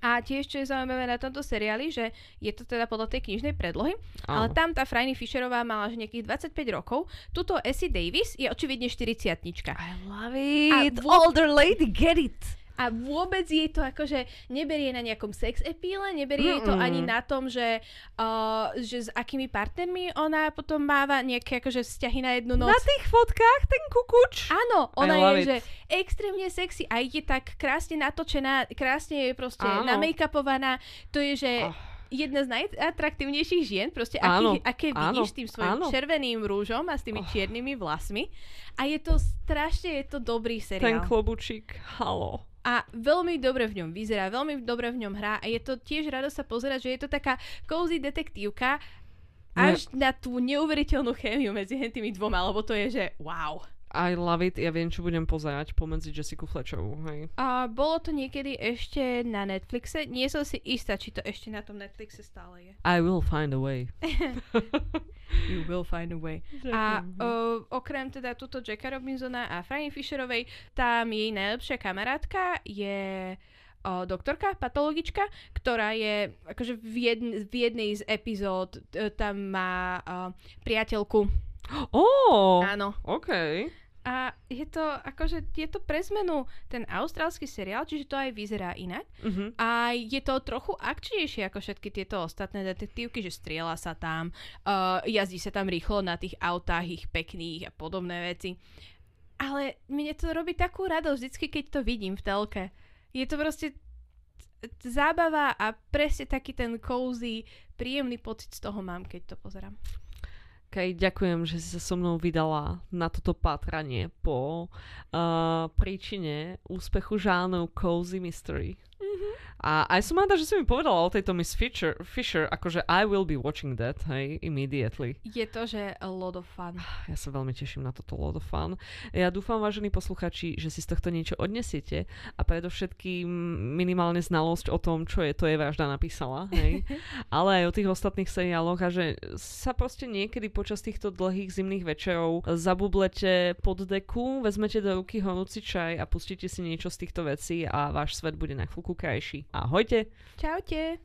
A tiež, čo je zaujímavé na tomto seriáli, že je to teda podľa tej knižnej predlohy, ale Áno. tam tá Franny Fisherová mala že nejakých 25 rokov. Tuto Essie Davis je očividne 40 I love A it. vo- Older lady, get it. A vôbec jej to akože neberie na nejakom sex epíle, neberie jej to ani na tom, že, uh, že s akými partnermi ona potom máva nejaké akože vzťahy na jednu noc. Na tých fotkách ten kukuč. Áno, ona je, it. že extrémne sexy a je tak krásne natočená, krásne je proste Áno. namake-upovaná. To je, že Oh. jedna z najatraktívnejších žien, proste Áno, aký, aké áno, vidíš s tým svojim áno. červeným rúžom a s tými Oh. čiernymi vlasmi. A je to strašne, je to dobrý Ten seriál. klobučík, halo. A veľmi dobre v ňom vyzerá, veľmi dobre v ňom hrá a je to tiež rado sa pozerať, že je to taká cozy detektívka až na tú neuveriteľnú chémiu medzi tými dvoma, lebo to je, že wow. I love it, ja viem, čo budem pozerať pomedzi Jessica Fletcherovú, hej. A bolo to niekedy ešte na Netflixe? Nie som si istá, či to ešte na tom Netflixe stále je. I will find a way. you will find a way. A uh, okrem teda túto Jacka Robinsona a Franny Fisherovej, tam jej najlepšia kamarátka je o, doktorka, patologička, ktorá je akože v, jedn, v jednej z epizód e, tam má o, priateľku. Oh, Áno. OK. A je to, akože, je to pre zmenu ten austrálsky seriál, čiže to aj vyzerá inak. Uh-huh. A je to trochu akčnejšie ako všetky tieto ostatné detektívky, že strieľa sa tam, uh, jazdí sa tam rýchlo na tých autách ich pekných a podobné veci. Ale mne to robí takú radosť vždycky, keď to vidím v telke. Je to proste zábava a presne taký ten cozy, príjemný pocit z toho mám, keď to pozerám. Okay, ďakujem, že si sa so mnou vydala na toto pátranie po uh, príčine úspechu žánov Cozy Mystery. A aj som rada, že si mi povedala o tejto Miss Fisher, Fisher, akože I will be watching that, hej, immediately. Je to, že a lot of fun. Ja sa veľmi teším na toto lot of fun. Ja dúfam, vážení posluchači, že si z tohto niečo odnesiete a predovšetkým minimálne znalosť o tom, čo je to je vražda napísala, hej. Ale aj o tých ostatných seriáloch a že sa proste niekedy počas týchto dlhých zimných večerov zabublete pod deku, vezmete do ruky horúci čaj a pustíte si niečo z týchto vecí a váš svet bude na chvíľku krajší. Ahojte! Čaute!